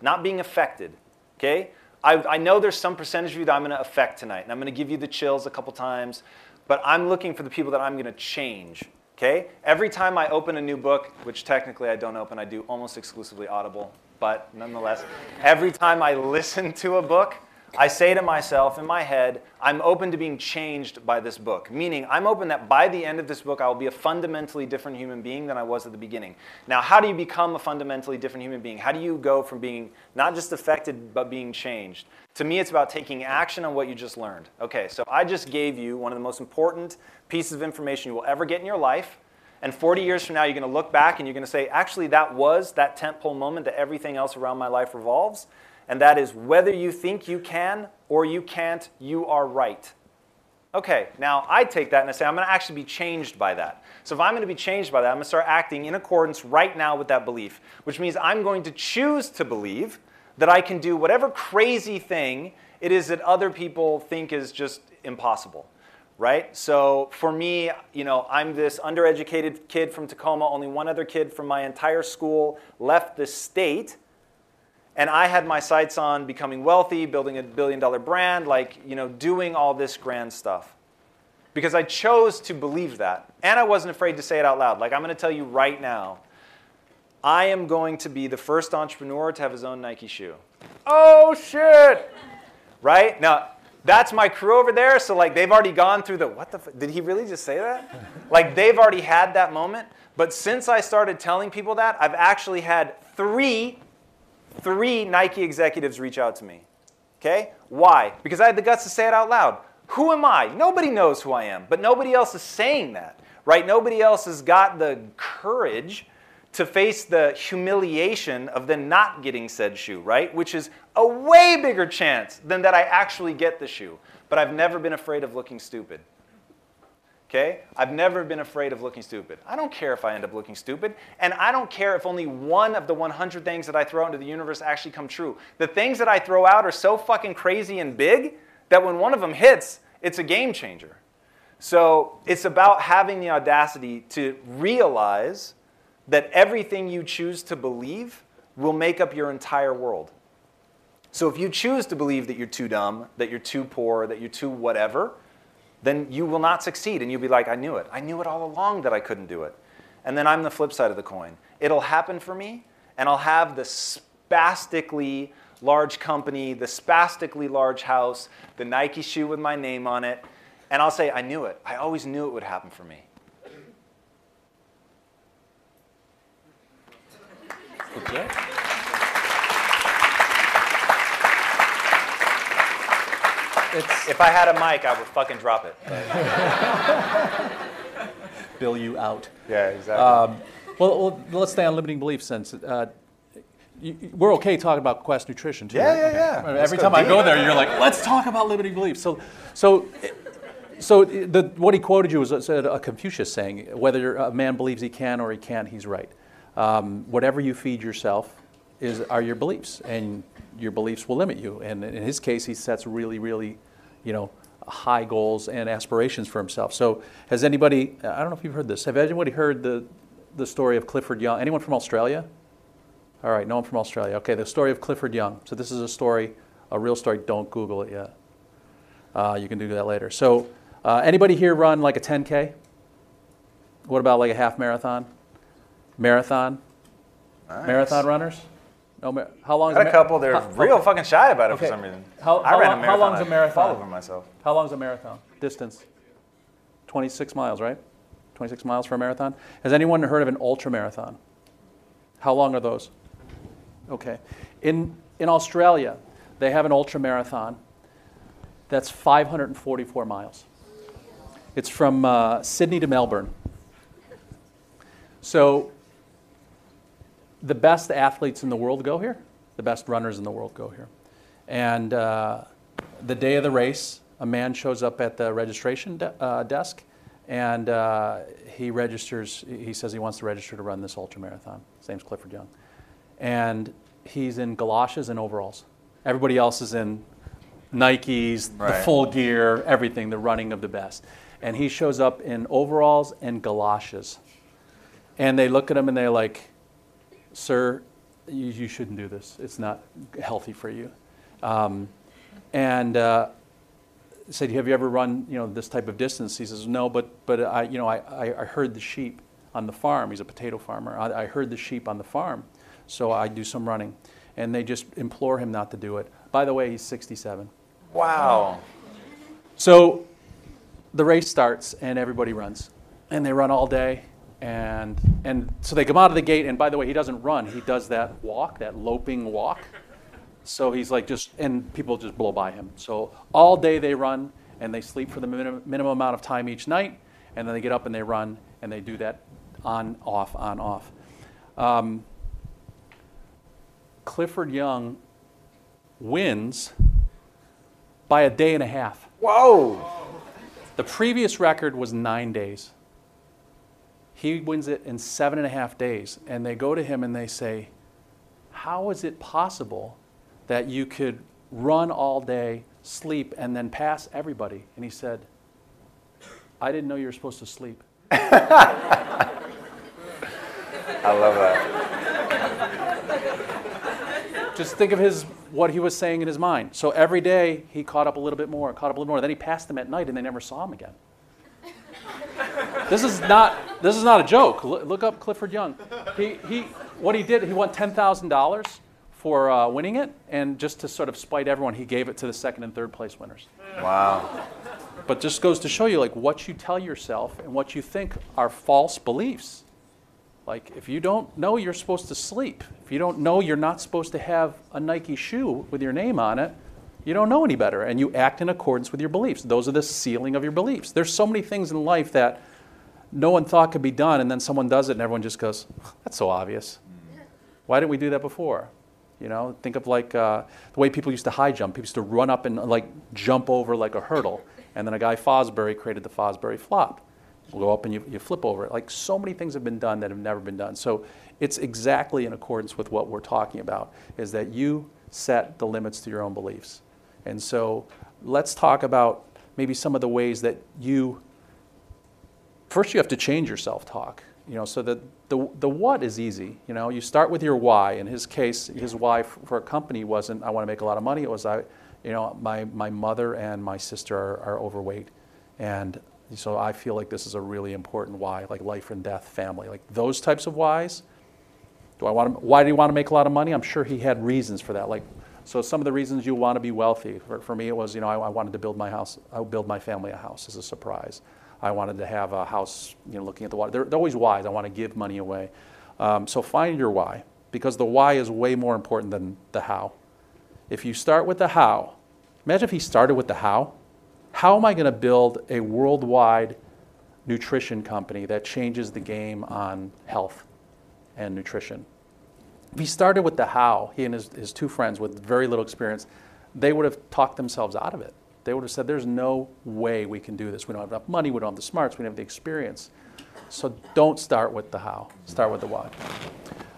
not being affected. Okay? I, I know there's some percentage of you that I'm going to affect tonight, and I'm going to give you the chills a couple times, but I'm looking for the people that I'm going to change. Okay? Every time I open a new book, which technically I don't open, I do almost exclusively Audible but nonetheless, every time I listen to a book, I say to myself in my head, I'm open to being changed by this book. Meaning, I'm open that by the end of this book, I will be a fundamentally different human being than I was at the beginning. Now, how do you become a fundamentally different human being? How do you go from being not just affected, but being changed? To me, it's about taking action on what you just learned. Okay, so I just gave you one of the most important pieces of information you will ever get in your life. And 40 years from now, you're going to look back and you're going to say, actually, that was that tentpole moment that everything else around my life revolves. And that is whether you think you can or you can't, you are right. Okay, now I take that and I say, I'm going to actually be changed by that. So if I'm going to be changed by that, I'm going to start acting in accordance right now with that belief, which means I'm going to choose to believe that I can do whatever crazy thing it is that other people think is just impossible right? So for me, you know, I'm this undereducated kid from Tacoma. Only one other kid from my entire school left the state. And I had my sights on becoming wealthy, building a billion dollar brand, like, you know, doing all this grand stuff. Because I chose to believe that. And I wasn't afraid to say it out loud. Like, I'm going to tell you right now, I am going to be the first entrepreneur to have his own Nike shoe. Oh, shit! Right? Now, that's my crew over there. So like they've already gone through the what the f- did he really just say that? like they've already had that moment. But since I started telling people that, I've actually had three, three Nike executives reach out to me. Okay? Why? Because I had the guts to say it out loud. Who am I? Nobody knows who I am, but nobody else is saying that, right? Nobody else has got the courage to face the humiliation of then not getting said shoe, right? Which is a way bigger chance than that I actually get the shoe. But I've never been afraid of looking stupid. Okay? I've never been afraid of looking stupid. I don't care if I end up looking stupid, and I don't care if only one of the 100 things that I throw into the universe actually come true. The things that I throw out are so fucking crazy and big that when one of them hits, it's a game changer. So it's about having the audacity to realize that everything you choose to believe will make up your entire world. So if you choose to believe that you're too dumb, that you're too poor, that you're too whatever, then you will not succeed. And you'll be like, I knew it. I knew it all along that I couldn't do it. And then I'm the flip side of the coin. It'll happen for me, and I'll have the spastically large company, the spastically large house, the Nike shoe with my name on it, and I'll say, I knew it. I always knew it would happen for me.
Okay.
It's, if I had a mic, I would fucking drop it.
Bilyeu out.
Yeah, exactly.
Um, well, well, let's stay on limiting beliefs since uh, you, we're okay talking about Quest Nutrition too.
Yeah,
right?
yeah,
Okay.
yeah.
I mean,
Let's
Every
go
time I go there, you're like, let's talk about limiting beliefs. So, so, so the, what he quoted you was a, said a Confucius saying, whether a man believes he can or he can't, he's right. Um, whatever you feed yourself is are your beliefs, and your beliefs will limit you. And in his case, he sets really, really, you know, high goals and aspirations for himself. So, has anybody? I don't know if you've heard this. Have anybody heard the the story of Clifford Young? Anyone from Australia? All right, no one from Australia. Okay, the story of Clifford Young. So this is a story, a real story. Don't Google it yet. Uh, you can do that later. So, uh, anybody here run like a 10K? What about like a half marathon? Marathon? Marathon runners? No, how long is
Got a couple. They're
how-
real
okay.
fucking shy about it
Okay.
for some reason.
How-
I
how
ran
long-
a
how
marathon.
long's a marathon?
over myself.
How long is a marathon? Distance? 26 miles, right? 26 miles for a marathon. Has anyone heard of an ultra marathon? How long are those? Okay. In in Australia, they have an ultra marathon that's 544 miles. It's from uh, Sydney to Melbourne. So the best athletes in the world go here, the best runners in the world go here. And uh, the day of the race, a man shows up at the registration de- uh, desk and uh, he registers, he says he wants to register to run this ultra marathon. His name's Clifford Young. And he's in galoshes and overalls. Everybody else is in Nikes, right. the full gear, everything, the running of the best. And he shows up in overalls and galoshes. And they look at him and they're like, Sir, you, you shouldn't do this. It's not healthy for you. Um, and uh, said, "Have you ever run, you know, this type of distance?" He says, "No, but but I, you know, I, I herd the sheep on the farm. He's a potato farmer. I, I herd the sheep on the farm, so I do some running." And they just implore him not to do it. By the way, he's 67.
Wow.
So the race starts and everybody runs, and they run all day. And, and so they come out of the gate, and by the way, he doesn't run. He does that walk, that loping walk. So he's like just, and people just blow by him. So all day they run and they sleep for the minimum, minimum amount of time each night, and then they get up and they run and they do that on, off, on, off. Um, Clifford Young wins by a day and a half.
Whoa!
The previous record was nine days. He wins it in seven and a half days. And they go to him and they say, How is it possible that you could run all day, sleep, and then pass everybody. And he said, I didn't know you were supposed to sleep.
I love that.
Just think of his what he was saying in his mind. So every day he caught up a little bit more, caught up a little more. Then he passed them at night, and they never saw him again. This is not this is not a joke. Look, look up Clifford Young. He, he what he did he won ten thousand dollars for uh, winning it, and just to sort of spite everyone, he gave it to the second and third place winners.
Wow.
But just goes to show you, like, what you tell yourself and what you think are false beliefs. Like, if you don't know you're supposed to sleep, if you don't know you're not supposed to have a Nike shoe with your name on it, you don't know any better, and you act in accordance with your beliefs. Those are the ceiling of your beliefs. There's so many things in life that no one thought could be done, and then someone does it, and everyone just goes, "That's so obvious. Why didn't we do that before?" You know, think of like uh, the way people used to high jump. People used to run up and like jump over like a hurdle. And then a guy, Fosbury, created the Fosbury flop. You go up and you, you flip over it. Like so many things have been done that have never been done. So it's exactly in accordance with what we're talking about, is that you set the limits to your own beliefs. And so let's talk about maybe some of the ways that you, first you have to change your self-talk. You know, so that the, the what is easy. You know, you start with your why. In his case, his why for a company wasn't I want to make a lot of money. It was I, you know, my, my mother and my sister are, are overweight, and so I feel like this is a really important why, like life and death, family, like those types of whys. Do I want to, why do you want to make a lot of money? I'm sure he had reasons for that. Like, so some of the reasons you want to be wealthy. For, for me, it was, you know, I, I wanted to build my house, I would build my family a house as a surprise. I wanted to have a house, you know, looking at the water. They're, they're always whys. I want to give money away. Um, so find your why, because the why is way more important than the how. If you start with the how, imagine if he started with the how. How am I going to build a worldwide nutrition company that changes the game on health and nutrition? If he started with the how, he and his, his two friends with very little experience, they would have talked themselves out of it. They would have said, There's no way we can do this. We don't have enough money, we don't have the smarts, we don't have the experience. So don't start with the how, start with the why.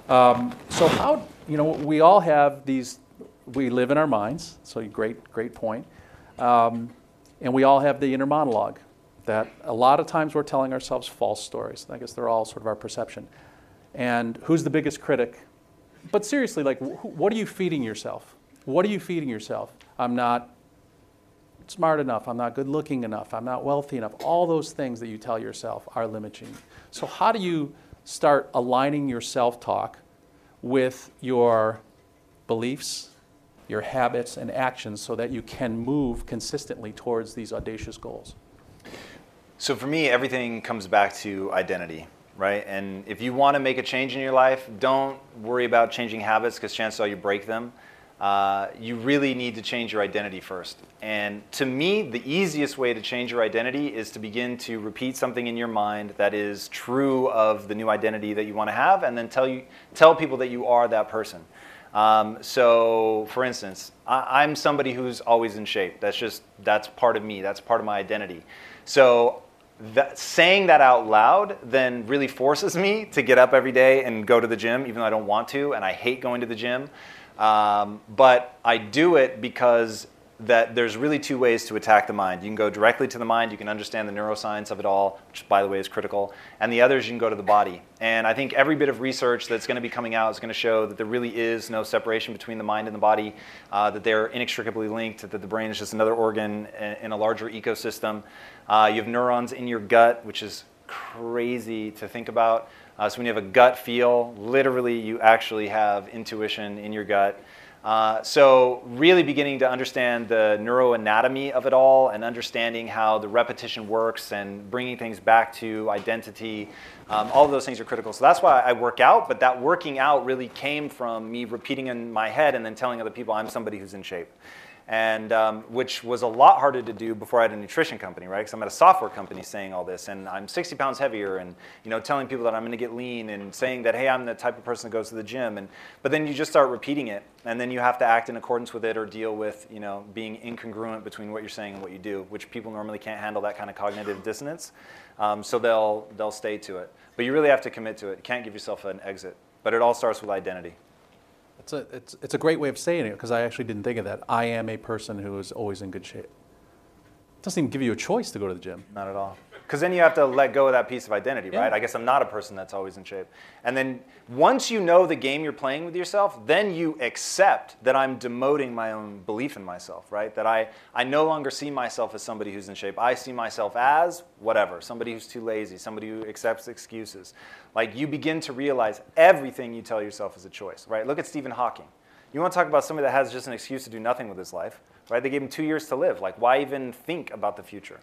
Um, so, how, you know, we all have these, we live in our minds, so great, great point. Um, and we all have the inner monologue that a lot of times we're telling ourselves false stories. I guess they're all sort of our perception. And who's the biggest critic? But seriously, like, wh- what are you feeding yourself? What are you feeding yourself? I'm not smart enough, I'm not good looking enough, I'm not wealthy enough. All those things that you tell yourself are limiting. So, how do you start aligning your self talk with your beliefs, your habits, and actions so that you can move consistently towards these audacious goals?
So, for me, everything comes back to identity right? And if you want to make a change in your life, don't worry about changing habits because chances are you break them. Uh, you really need to change your identity first. And to me, the easiest way to change your identity is to begin to repeat something in your mind that is true of the new identity that you want to have, and then tell you tell people that you are that person. Um, so, for instance, I, I'm somebody who's always in shape. That's just that's part of me. That's part of my identity. So that, saying that out loud then really forces me to get up every day and go to the gym, even though I don't want to, and I hate going to the gym. Um, but I do it because that there's really two ways to attack the mind. You can go directly to the mind, you can understand the neuroscience of it all, which by the way is critical, and the others you can go to the body. And I think every bit of research that's going to be coming out is going to show that there really is no separation between the mind and the body, uh, that they're inextricably linked, that the brain is just another organ in a larger ecosystem. Uh, you have neurons in your gut, which is crazy to think about. Uh, so when you have a gut feel, literally you actually have intuition in your gut. Uh, so really beginning to understand the neuroanatomy of it all and understanding how the repetition works and bringing things back to identity, um, all of those things are critical. So that's why I work out, but that working out really came from me repeating in my head and then telling other people I'm somebody who's in shape and um, which was a lot harder to do before I had a nutrition company, right? Because I'm at a software company saying all this, and I'm 60 pounds heavier, and you know, telling people that I'm going to get lean, and saying that hey, I'm the type of person that goes to the gym, and but then you just start repeating it, and then you have to act in accordance with it or deal with you know being incongruent between what you're saying and what you do, which people normally can't handle that kind of cognitive dissonance, um, so they'll they'll stay to it. But you really have to commit to it. You can't give yourself an exit. But it all starts with identity.
It's a, it's, it's a great way of saying it because I actually didn't think of that. I am a person who is always in good shape. It doesn't even give you a choice to go to the gym.
Not at all. Because then you have to let go of that piece of identity, yeah. right? I guess I'm not a person that's always in shape. And then once you know the game you're playing with yourself, then you accept that I'm demoting my own belief in myself, right? That I, I no longer see myself as somebody who's in shape. I see myself as whatever, somebody who's too lazy, somebody who accepts excuses. Like you begin to realize everything you tell yourself is a choice, right? Look at Stephen Hawking. You want to talk about somebody that has just an excuse to do nothing with his life, right? They gave him two years to live. Like, why even think about the future?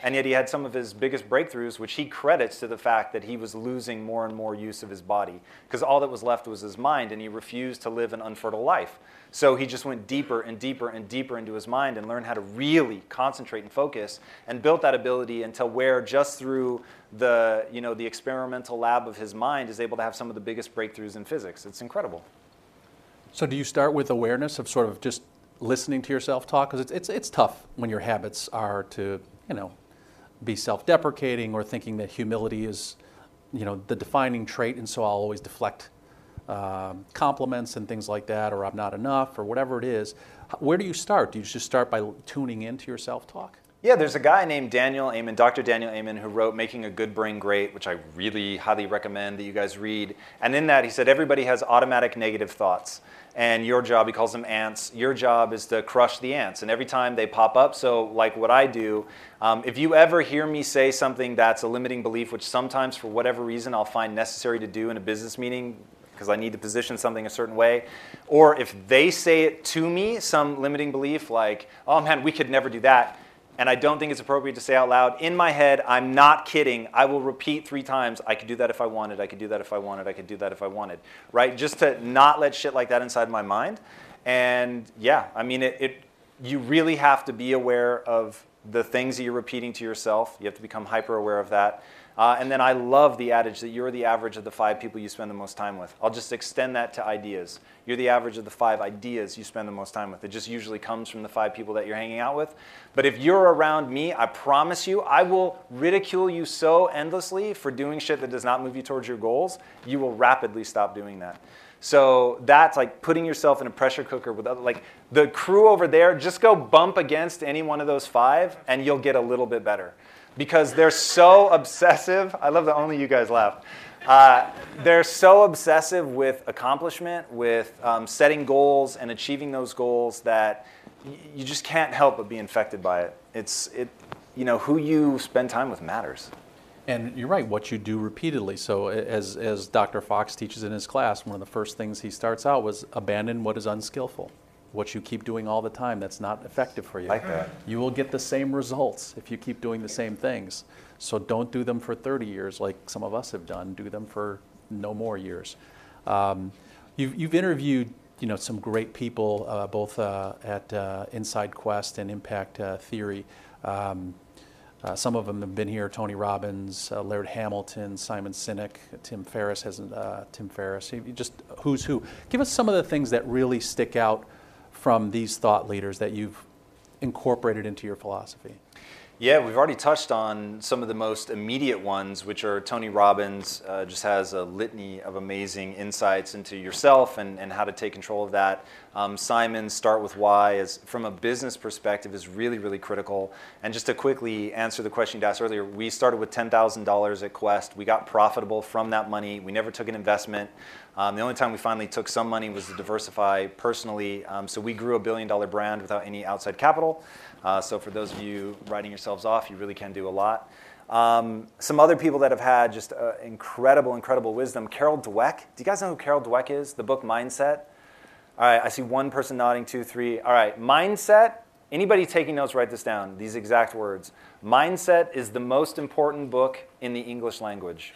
And yet he had some of his biggest breakthroughs, which he credits to the fact that he was losing more and more use of his body. Because all that was left was his mind, and he refused to live an unfertile life. So he just went deeper and deeper and deeper into his mind and learned how to really concentrate and focus and built that ability until where just through the, you know, the experimental lab of his mind is able to have some of the biggest breakthroughs in physics. It's incredible.
So do you start with awareness of sort of just listening to yourself talk? Because it's, it's, it's tough when your habits are to, you know, be self-deprecating or thinking that humility is, you know, the defining trait, and so I'll always deflect um, compliments and things like that, or I'm not enough, or whatever it is. Where do you start? Do you just start by tuning into your self-talk?
Yeah, there's a guy named Daniel Amen, Dr. Daniel Amen, who wrote Making a Good Brain Great, which I really highly recommend that you guys read. And in that, he said everybody has automatic negative thoughts and your job, he calls them ants, your job is to crush the ants. And every time they pop up, so like what I do, um, if you ever hear me say something that's a limiting belief, which sometimes for whatever reason I'll find necessary to do in a business meeting, because I need to position something a certain way. Or if they say it to me, some limiting belief like, oh man, we could never do that and I don't think it's appropriate to say out loud. In my head, I'm not kidding. I will repeat three times, I could do that if I wanted, I could do that if I wanted, I could do that if I wanted, right? Just to not let shit like that inside my mind. And yeah, I mean, it, it you really have to be aware of the things that you're repeating to yourself. You have to become hyper aware of that. Uh, and then I love the adage that you're the average of the five people you spend the most time with. I'll just extend that to ideas. You're the average of the five ideas you spend the most time with. It just usually comes from the five people that you're hanging out with. But if you're around me, I promise you, I will ridicule you so endlessly for doing shit that does not move you towards your goals, you will rapidly stop doing that. So that's like putting yourself in a pressure cooker with other, like the crew over there, just go bump against any one of those five and you'll get a little bit better because they're so obsessive. I love that only you guys laugh. Uh, they're so obsessive with accomplishment, with um, setting goals and achieving those goals that you just can't help but be infected by it. It's it, you know, who you spend time with matters.
And you're right, what you do repeatedly. So, as, as Dr. Fox teaches in his class, one of the first things he starts out was abandon what is unskillful what you keep doing all the time that's not effective for you.
Like that.
You will get the same results if you keep doing the same things. So don't do them for 30 years like some of us have done. Do them for no more years. Um, you've, you've interviewed you know, some great people, uh, both uh, at uh, Inside Quest and Impact uh, Theory. Um, uh, some of them have been here: Tony Robbins, uh, Laird Hamilton, Simon Sinek, Tim Ferriss hasn't. Tim Ferriss, just who's who. Give us some of the things that really stick out from these thought leaders that you've incorporated into your philosophy.
Yeah, we've already touched on some of the most immediate ones, which are Tony Robbins uh, just has a litany of amazing insights into yourself and, and how to take control of that. Um, Simon, Start With Why, is from a business perspective, is really, really critical. And just to quickly answer the question you asked earlier, we started with $10,000 at Quest. We got profitable from that money. We never took an investment. Um, the only time we finally took some money was to diversify personally. Um, so we grew a billion dollar brand without any outside capital. Uh, so for those of you writing yourselves off, you really can do a lot. Um, some other people that have had just uh, incredible, incredible wisdom. Carol Dweck. Do you guys know who Carol Dweck is? The book Mindset. All right, I see one person nodding, two, three. All right, mindset. Anybody taking notes, write this down. These exact words. Mindset is the most important book in the English language.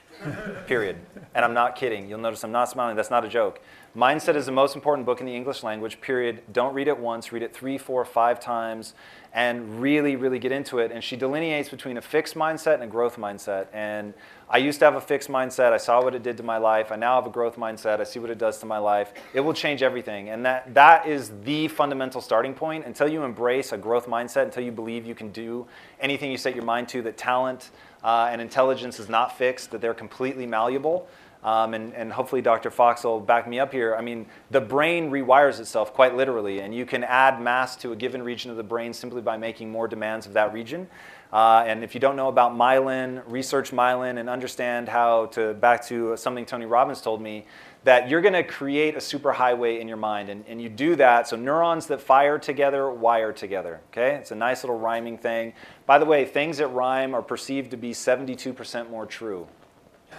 Period. And I'm not kidding. You'll notice I'm not smiling. That's not a joke. Mindset is the most important book in the English language, period. Don't read it once, read it three, four, five times, and really, really get into it. And she delineates between a fixed mindset and a growth mindset. And I used to have a fixed mindset. I saw what it did to my life. I now have a growth mindset. I see what it does to my life. It will change everything. And that, that is the fundamental starting point. Until you embrace a growth mindset, until you believe you can do anything you set your mind to, that talent uh, and intelligence is not fixed, that they're completely malleable um, and, and hopefully Dr. Fox will back me up here. I mean, the brain rewires itself quite literally, and you can add mass to a given region of the brain simply by making more demands of that region. Uh, and if you don't know about myelin, research myelin and understand how to, back to something Tony Robbins told me, that you're going to create a superhighway in your mind. And, and you do that, so neurons that fire together wire together. Okay? It's a nice little rhyming thing. By the way, things that rhyme are perceived to be 72% more true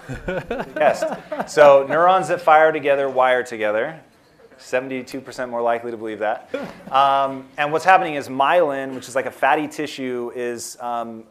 yes. So neurons that fire together wire together. 72% more likely to believe that. Um, and what's happening is myelin, which is like a fatty tissue, is um,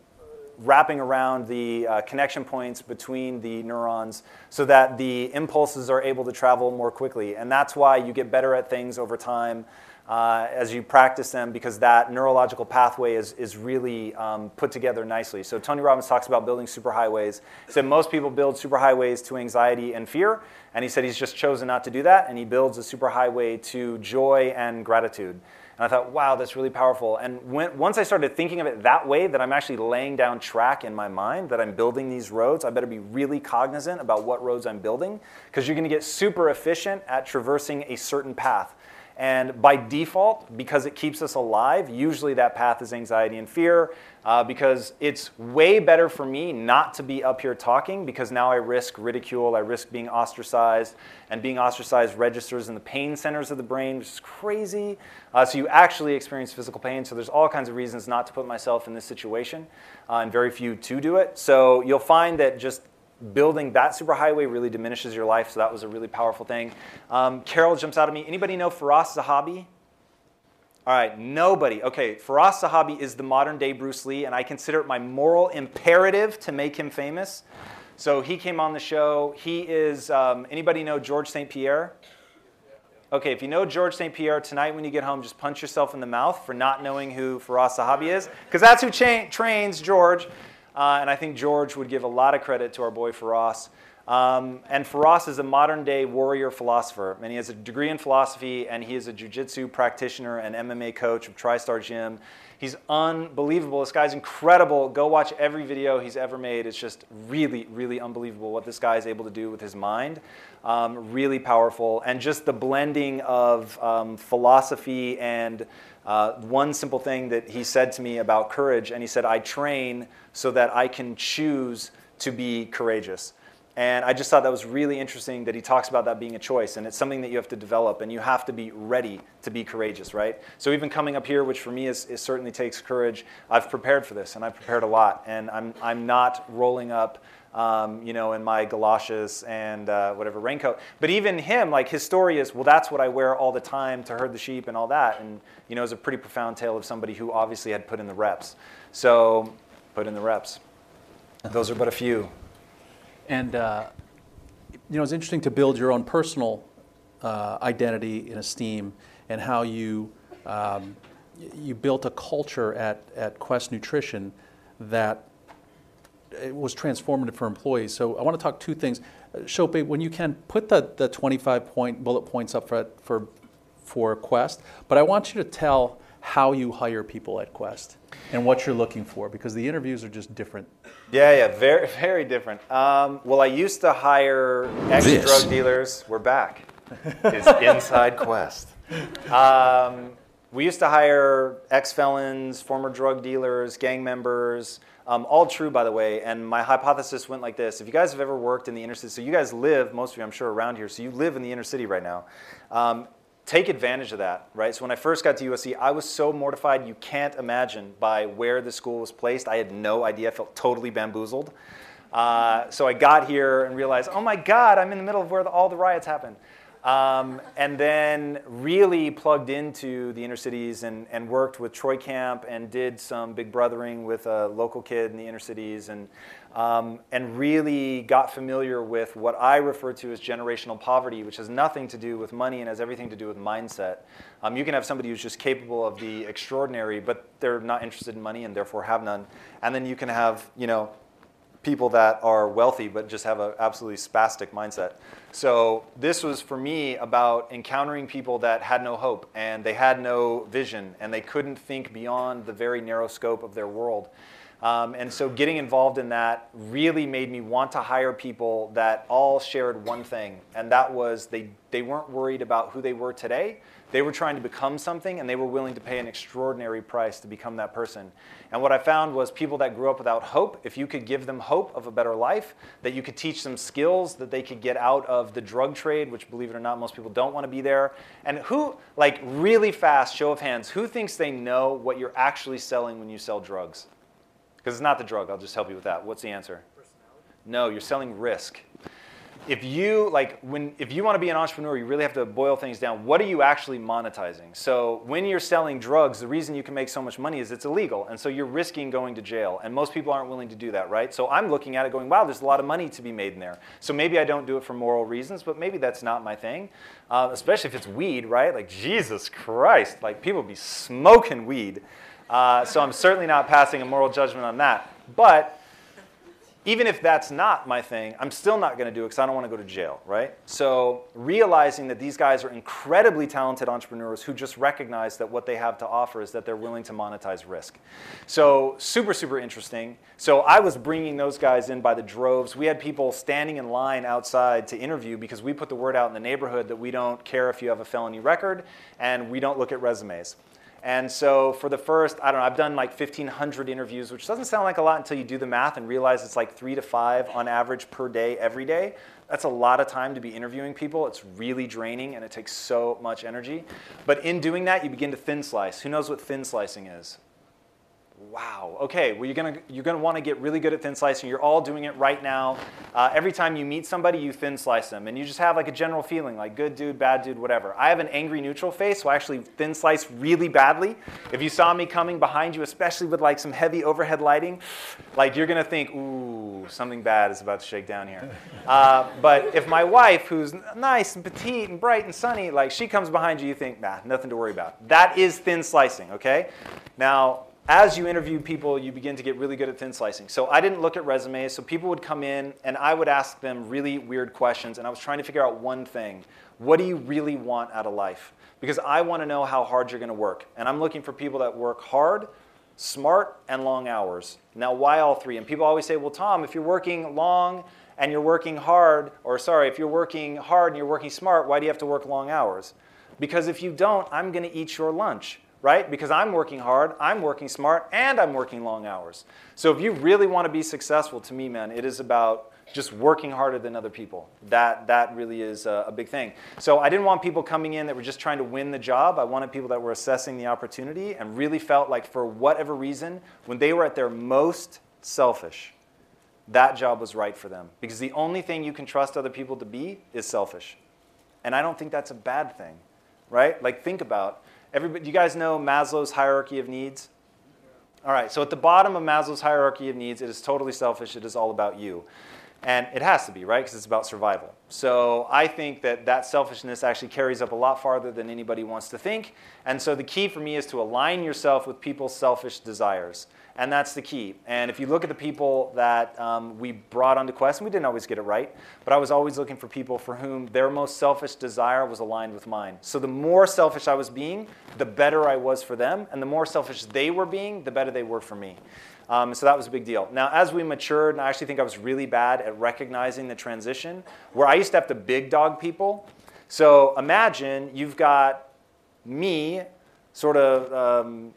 wrapping around the uh, connection points between the neurons so that the impulses are able to travel more quickly. And that's why you get better at things over time uh, as you practice them because that neurological pathway is, is really um, put together nicely. So Tony Robbins talks about building superhighways. He said most people build superhighways to anxiety and fear, and he said he's just chosen not to do that, and he builds a superhighway to joy and gratitude. And I thought, wow, that's really powerful. And when, once I started thinking of it that way, that I'm actually laying down track in my mind, that I'm building these roads, I better be really cognizant about what roads I'm building, because you're going to get super efficient at traversing a certain path. And by default, because it keeps us alive, usually that path is anxiety and fear, uh, because it's way better for me not to be up here talking because now I risk ridicule, I risk being ostracized, and being ostracized registers in the pain centers of the brain, which is crazy. Uh, so you actually experience physical pain. So there's all kinds of reasons not to put myself in this situation, uh, and very few to do it. So you'll find that just building that superhighway really diminishes your life. So that was a really powerful thing. Um, Carol jumps out at me. Anybody know Firas Zahabi? All right, nobody. Okay, Firas Zahabi is the modern day Bruce Lee, and I consider it my moral imperative to make him famous. So he came on the show. He is, um, anybody know George St. Pierre? Okay, if you know George St. Pierre, tonight when you get home, just punch yourself in the mouth for not knowing who Firas Zahabi is, because that's who cha- trains George. Uh, and I think George would give a lot of credit to our boy Firas. Um, and Firas is a modern day warrior philosopher. And he has a degree in philosophy, and he is a jiu-jitsu practitioner and MMA coach of TriStar Gym. He's unbelievable. This guy's incredible. Go watch every video he's ever made. It's just really, really unbelievable what this guy is able to do with his mind. Um, really powerful. And just the blending of um, philosophy and uh, one simple thing that he said to me about courage, and he said, I train so that I can choose to be courageous. And I just thought that was really interesting that he talks about that being a choice. And it's something that you have to develop, and you have to be ready to be courageous, right? So, even coming up here, which for me is, is certainly takes courage, I've prepared for this, and I've prepared a lot. And I'm, I'm not rolling up um, you know, in my galoshes and uh, whatever raincoat. But even him, like his story is, well, that's what I wear all the time to herd the sheep and all that. And you know, it's a pretty profound tale of somebody who obviously had put in the reps. So, put in the reps. Those are but a few.
And uh, you know, it's interesting to build your own personal uh, identity and esteem, and how you um, you built a culture at, at Quest Nutrition that it was transformative for employees. So I want to talk two things. Uh, Shope, when you can, put the, the 25 point bullet points up for, for, for Quest, but I want you to tell how you hire people at Quest and what you're looking for because the interviews are just different.
Yeah, yeah, very, very different. Um, well, I used to hire ex drug dealers. We're back. It's inside Quest. Um, we used to hire ex felons, former drug dealers, gang members. Um, all true, by the way. And my hypothesis went like this: If you guys have ever worked in the inner city, so you guys live, most of you, I'm sure, around here. So you live in the inner city right now. Um, take advantage of that, right? So when I first got to USC, I was so mortified you can't imagine by where the school was placed. I had no idea. I felt totally bamboozled. Uh, so I got here and realized, oh my God, I'm in the middle of where the, all the riots happened. Um, and then really plugged into the inner cities and, and worked with Troy Camp and did some big brothering with a local kid in the inner cities and, um, and really got familiar with what I refer to as generational poverty, which has nothing to do with money and has everything to do with mindset. Um, you can have somebody who's just capable of the extraordinary, but they're not interested in money and therefore have none. And then you can have, you know, people that are wealthy but just have an absolutely spastic mindset. So this was for me about encountering people that had no hope and they had no vision and they couldn't think beyond the very narrow scope of their world. Um, and so getting involved in that really made me want to hire people that all shared one thing, and that was they, they weren't worried about who they were today. They were trying to become something, and they were willing to pay an extraordinary price to become that person. And what I found was people that grew up without hope, if you could give them hope of a better life, that you could teach them skills that they could get out of the drug trade, which, believe it or not, most people don't want to be there. And who, like, really fast, show of hands, who thinks they know what you're actually selling when you sell drugs? Because it's not the drug. I'll just help you with that. What's the answer? No, you're selling risk. If you like when if you want to be an entrepreneur, you really have to boil things down. What are you actually monetizing? So when you're selling drugs, the reason you can make so much money is it's illegal, and so you're risking going to jail. And most people aren't willing to do that, right? So I'm looking at it going, wow, there's a lot of money to be made in there. So maybe I don't do it for moral reasons, but maybe that's not my thing. Uh, especially if it's weed, right? Like Jesus Christ, like people be smoking weed. Uh, so I'm certainly not passing a moral judgment on that. But even if that's not my thing, I'm still not going to do it because I don't want to go to jail, right? So realizing that these guys are incredibly talented entrepreneurs who just recognize that what they have to offer is that they're willing to monetize risk. So super, super interesting. So I was bringing those guys in by the droves. We had people standing in line outside to interview because we put the word out in the neighborhood that we don't care if you have a felony record and we don't look at resumes. And so for the first, I don't know, I've done like 1,500 interviews, which doesn't sound like a lot until you do the math and realize it's like three to five on average per day, every day. That's a lot of time to be interviewing people. It's really draining and it takes so much energy. But in doing that, you begin to thin slice. Who knows what thin slicing is? Wow, okay, well, you're gonna, you're gonna wanna get really good at thin slicing. You're all doing it right now. Uh, every time you meet somebody, you thin slice them. And you just have like a general feeling, like good dude, bad dude, whatever. I have an angry neutral face, so I actually thin slice really badly. If you saw me coming behind you, especially with like some heavy overhead lighting, like you're gonna think, ooh, something bad is about to shake down here. Uh, but if my wife, who's nice and petite and bright and sunny, like she comes behind you, you think, nah, nothing to worry about. That is thin slicing, okay? Now, as you interview people, you begin to get really good at thin slicing. So I didn't look at resumes. So people would come in and I would ask them really weird questions. And I was trying to figure out one thing what do you really want out of life? Because I want to know how hard you're going to work. And I'm looking for people that work hard, smart, and long hours. Now, why all three? And people always say, well, Tom, if you're working long and you're working hard, or sorry, if you're working hard and you're working smart, why do you have to work long hours? Because if you don't, I'm going to eat your lunch right? Because I'm working hard, I'm working smart, and I'm working long hours. So if you really want to be successful, to me, man, it is about just working harder than other people. That, that really is a, a, big thing. So I didn't want people coming in that were just trying to win the job. I wanted people that were assessing the opportunity and really felt like, for whatever reason, when they were at their most selfish, that job was right for them. Because the only thing you can trust other people to be is selfish. And I don't think that's a bad thing, right? Like, think about Everybody, you guys know Maslow's hierarchy of needs? All right, so at the bottom of Maslow's hierarchy of needs, it is totally selfish. It is all about you. And it has to be, right? Because it's about survival. So I think that that selfishness actually carries up a lot farther than anybody wants to think. And so the key for me is to align yourself with people's selfish desires. And that's the key. And if you look at the people that um, we brought onto Quest, and we didn't always get it right, but I was always looking for people for whom their most selfish desire was aligned with mine. So the more selfish I was being, the better I was for them. And the more selfish they were being, the better they were for me. Um, so that was a big deal. Now, as we matured, and I actually think I was really bad at recognizing the transition, where I used to have to big dog people. So imagine you've got me, sort of, um,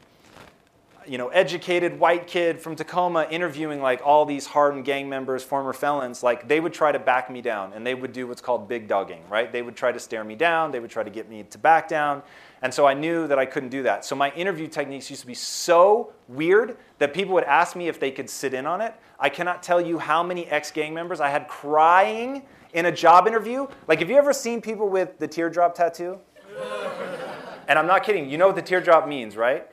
you know, educated white kid from Tacoma interviewing like all these hardened gang members, former felons. Like they would try to back me down, and they would do what's called big dogging, right? They would try to stare me down. They would try to get me to back down. And so I knew that I couldn't do that. So my interview techniques used to be so weird that people would ask me if they could sit in on it. I cannot tell you how many ex gang members I had crying in a job interview. Like, have you ever seen people with the teardrop tattoo? and I'm not kidding. You know what the teardrop means, right?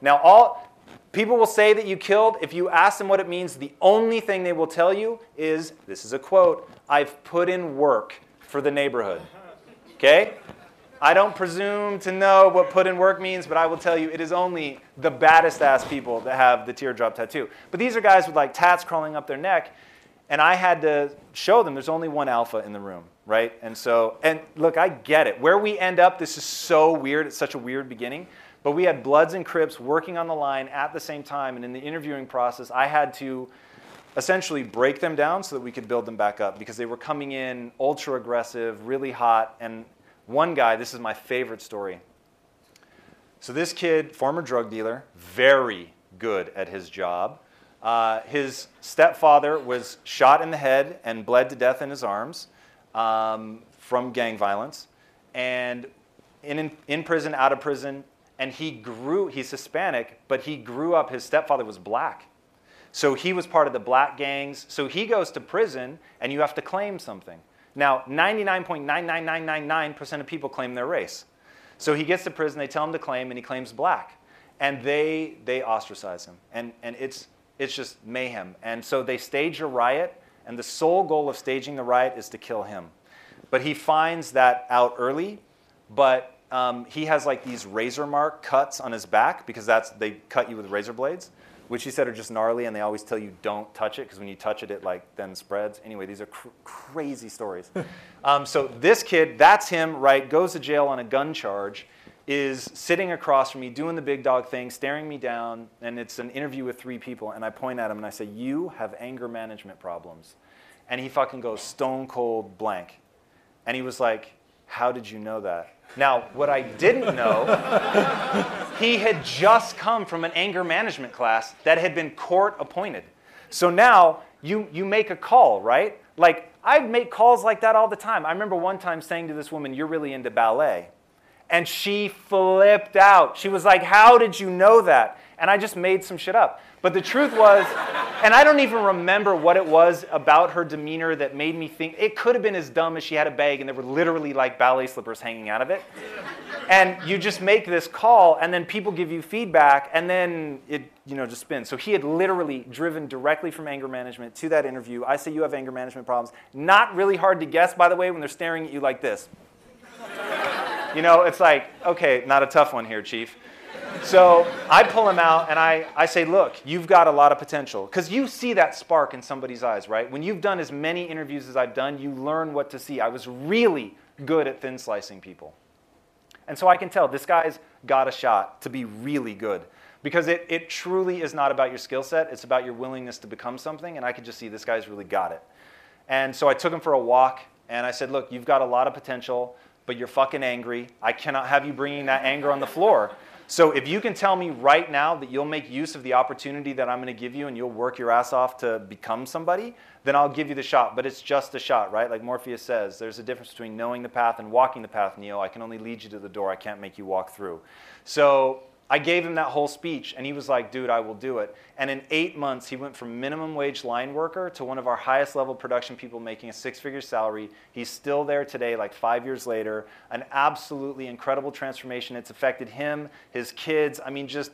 Now, all people will say that you killed. If you ask them what it means, the only thing they will tell you is this is a quote I've put in work for the neighborhood. Okay? I don't presume to know what put in work means, but I will tell you it is only the baddest ass people that have the teardrop tattoo. But these are guys with like tats crawling up their neck, and I had to show them there's only one alpha in the room, right? And so, and look, I get it. Where we end up, this is so weird. It's such a weird beginning. But we had Bloods and Crips working on the line at the same time, and in the interviewing process, I had to essentially break them down so that we could build them back up because they were coming in ultra aggressive, really hot, and one guy, this is my favorite story. So, this kid, former drug dealer, very good at his job. Uh, his stepfather was shot in the head and bled to death in his arms um, from gang violence. And in, in prison, out of prison, and he grew, he's Hispanic, but he grew up, his stepfather was black. So he was part of the black gangs. So he goes to prison, and you have to claim something. Now, 99.99999% of people claim their race. So he gets to prison, they tell him to claim, and he claims black. And they, they ostracize him. And, and it's, it's just mayhem. And so they stage a riot, and the sole goal of staging the riot is to kill him. But he finds that out early, but um, he has like these razor mark cuts on his back because that's, they cut you with razor blades which he said are just gnarly, and they always tell you don't touch it because when you touch it, it like then spreads. Anyway, these are cr- crazy stories. um, so this kid, that's him, right? Goes to jail on a gun charge, is sitting across from me doing the big dog thing, staring me down, and it's an interview with three people, and I point at him and I say, "You have anger management problems," and he fucking goes stone cold blank, and he was like, "How did you know that?" Now, what I didn't know, he had just come from an anger management class that had been court appointed. So now you, you make a call, right? Like, I make calls like that all the time. I remember one time saying to this woman, You're really into ballet. And she flipped out. She was like, How did you know that? And I just made some shit up. But the truth was, and I don't even remember what it was about her demeanor that made me think it could have been as dumb as she had a bag and there were literally like ballet slippers hanging out of it. And you just make this call, and then people give you feedback, and then it you know just spins. So he had literally driven directly from anger management to that interview. I say you have anger management problems. Not really hard to guess, by the way, when they're staring at you like this. you know, it's like, okay, not a tough one here, chief. So I pull him out and I, I say, look, you've got a lot of potential. Because you see that spark in somebody's eyes, right? When you've done as many interviews as I've done, you learn what to see. I was really good at thin slicing people. And so I can tell this guy's got a shot to be really good. Because it, it truly is not about your skill set, it's about your willingness to become something. And I could just see this guy's really got it. And so I took him for a walk and I said, look, you've got a lot of potential, but you're fucking angry. I cannot have you bringing that anger on the floor. So if you can tell me right now that you'll make use of the opportunity that I'm going to give you and you'll work your ass off to become somebody, then I'll give you the shot. But it's just a shot, right? Like Morpheus says, there's a difference between knowing the path and walking the path, Neo. I can only lead you to the door. I can't make you walk through. So I gave him that whole speech, and he was like, dude, I will do it. And in eight months, he went from minimum wage line worker to one of our highest level production people making a six figure salary. He's still there today, like five years later. An absolutely incredible transformation. It's affected him, his kids. I mean, just,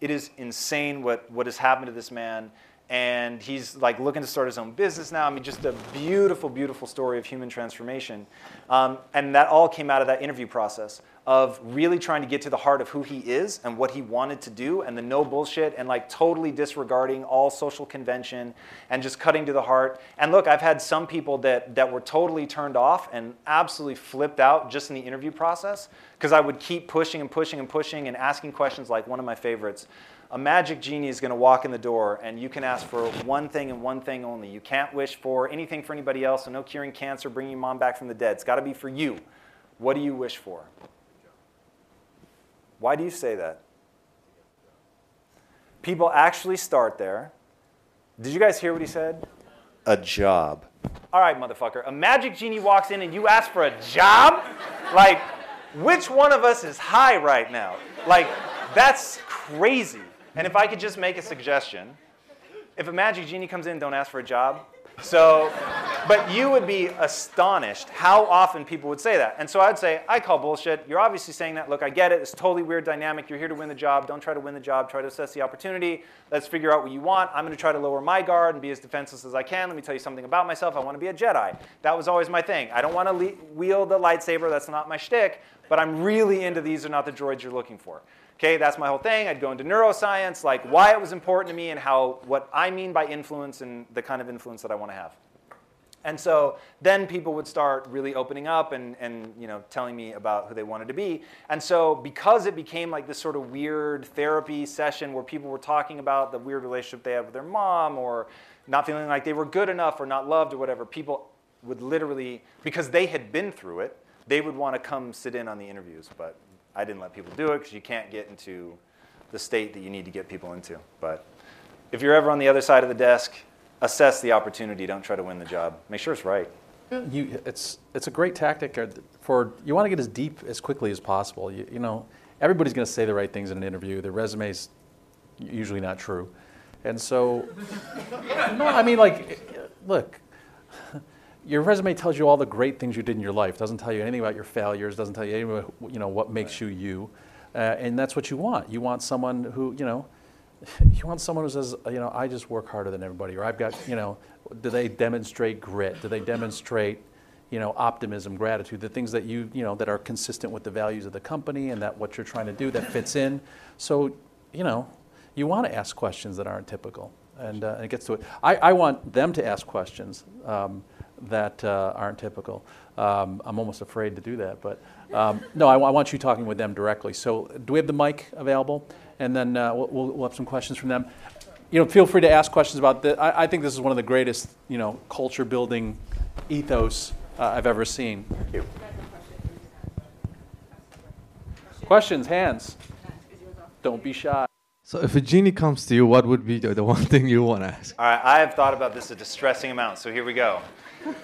it is insane what, what has happened to this man. and he's like looking to start his own business now. I mean, just a beautiful, beautiful story of human transformation. Um, and that all came out of that interview process of really trying to get to the heart of who he is and what he wanted to do and the no bullshit and like totally disregarding all social convention and just cutting to the heart. And look, I've had some people that, that were totally turned off and absolutely flipped out just in the interview process because I would keep pushing and pushing and pushing and asking questions like one of my favorites a magic genie is going to walk in the door and you can ask for one thing and one thing only. You can't wish for anything for anybody else, so no curing cancer, bringing your mom back from the dead. It's got to be for you. What do you wish for? Why do you say that? People actually start there. Did you guys hear what he said? A job. All right, motherfucker. A magic genie walks in and you ask for a job? Like, which one of us is high right now? Like, that's crazy. And if I could just make a suggestion, if a magic genie comes in, don't ask for a job. So, but you would be astonished how often people would say that. And so I'd say, I call bullshit. You're obviously saying that. Look, I get it. It's totally weird dynamic. You're here to win the job. Don't try to win the job. Try to assess the opportunity. Let's figure out what you want. I'm going to try to lower my guard and be as defenseless as I can. Let me tell you something about myself. I want to be a Jedi. That was always my thing. I don't want to le- wield the lightsaber. That's not my shtick. But I'm really into these are not the droids you're looking for. Okay, that's my whole thing. I'd go into neuroscience, like why it was important to me and how what I mean by influence and the kind of influence that I want to have. And so then people would start really opening up and, and you know, telling me about who they wanted to be. And so because it became like this sort of weird therapy session where people were talking about the weird relationship they had with their mom or not feeling like they were good enough or not loved or whatever, people would literally, because they had been through it, they would want to come sit in on the interviews. But I didn't let people do it because you can't get into the state that you need to get people into. But if you're ever on the other side of the desk, assess the opportunity. Don't try to win the job. Make sure it's right.
You, it's, it's a great tactic for, you want to get as deep as quickly as possible. You, you know, everybody's going to say the right things in an interview. Their resume's usually not true. And so, no, I mean, like, look, your resume tells you all the great things you did in your life. Doesn't tell you anything about your failures. Doesn't tell you anything about, you know what makes right. you you. Uh, and that's what you want. You want someone who you know. You want someone who says, you know, I just work harder than everybody, or I've got, you know, do they demonstrate grit? Do they demonstrate, you know, optimism, gratitude, the things that you, you know, that are consistent with the values of the company and that what you're trying to do that fits in. So, you know, you want to ask questions that aren't typical, and, uh, and it gets to it. I, I want them to ask questions. Um, that uh, aren't typical. Um, I'm almost afraid to do that, but um, no, I want you talking with them directly. So, do we have the mic available? And then uh, we'll, we'll, have some questions from them. You know, feel free to ask questions about this. I, I think this is one of the greatest, you know, culture building ethos uh, I've ever seen. Thank you. Questions, hands. Don't be shy.
So if a genie comes to you, what would be the, the one thing you want to ask?
All right, I have thought about this a distressing amount, so here we go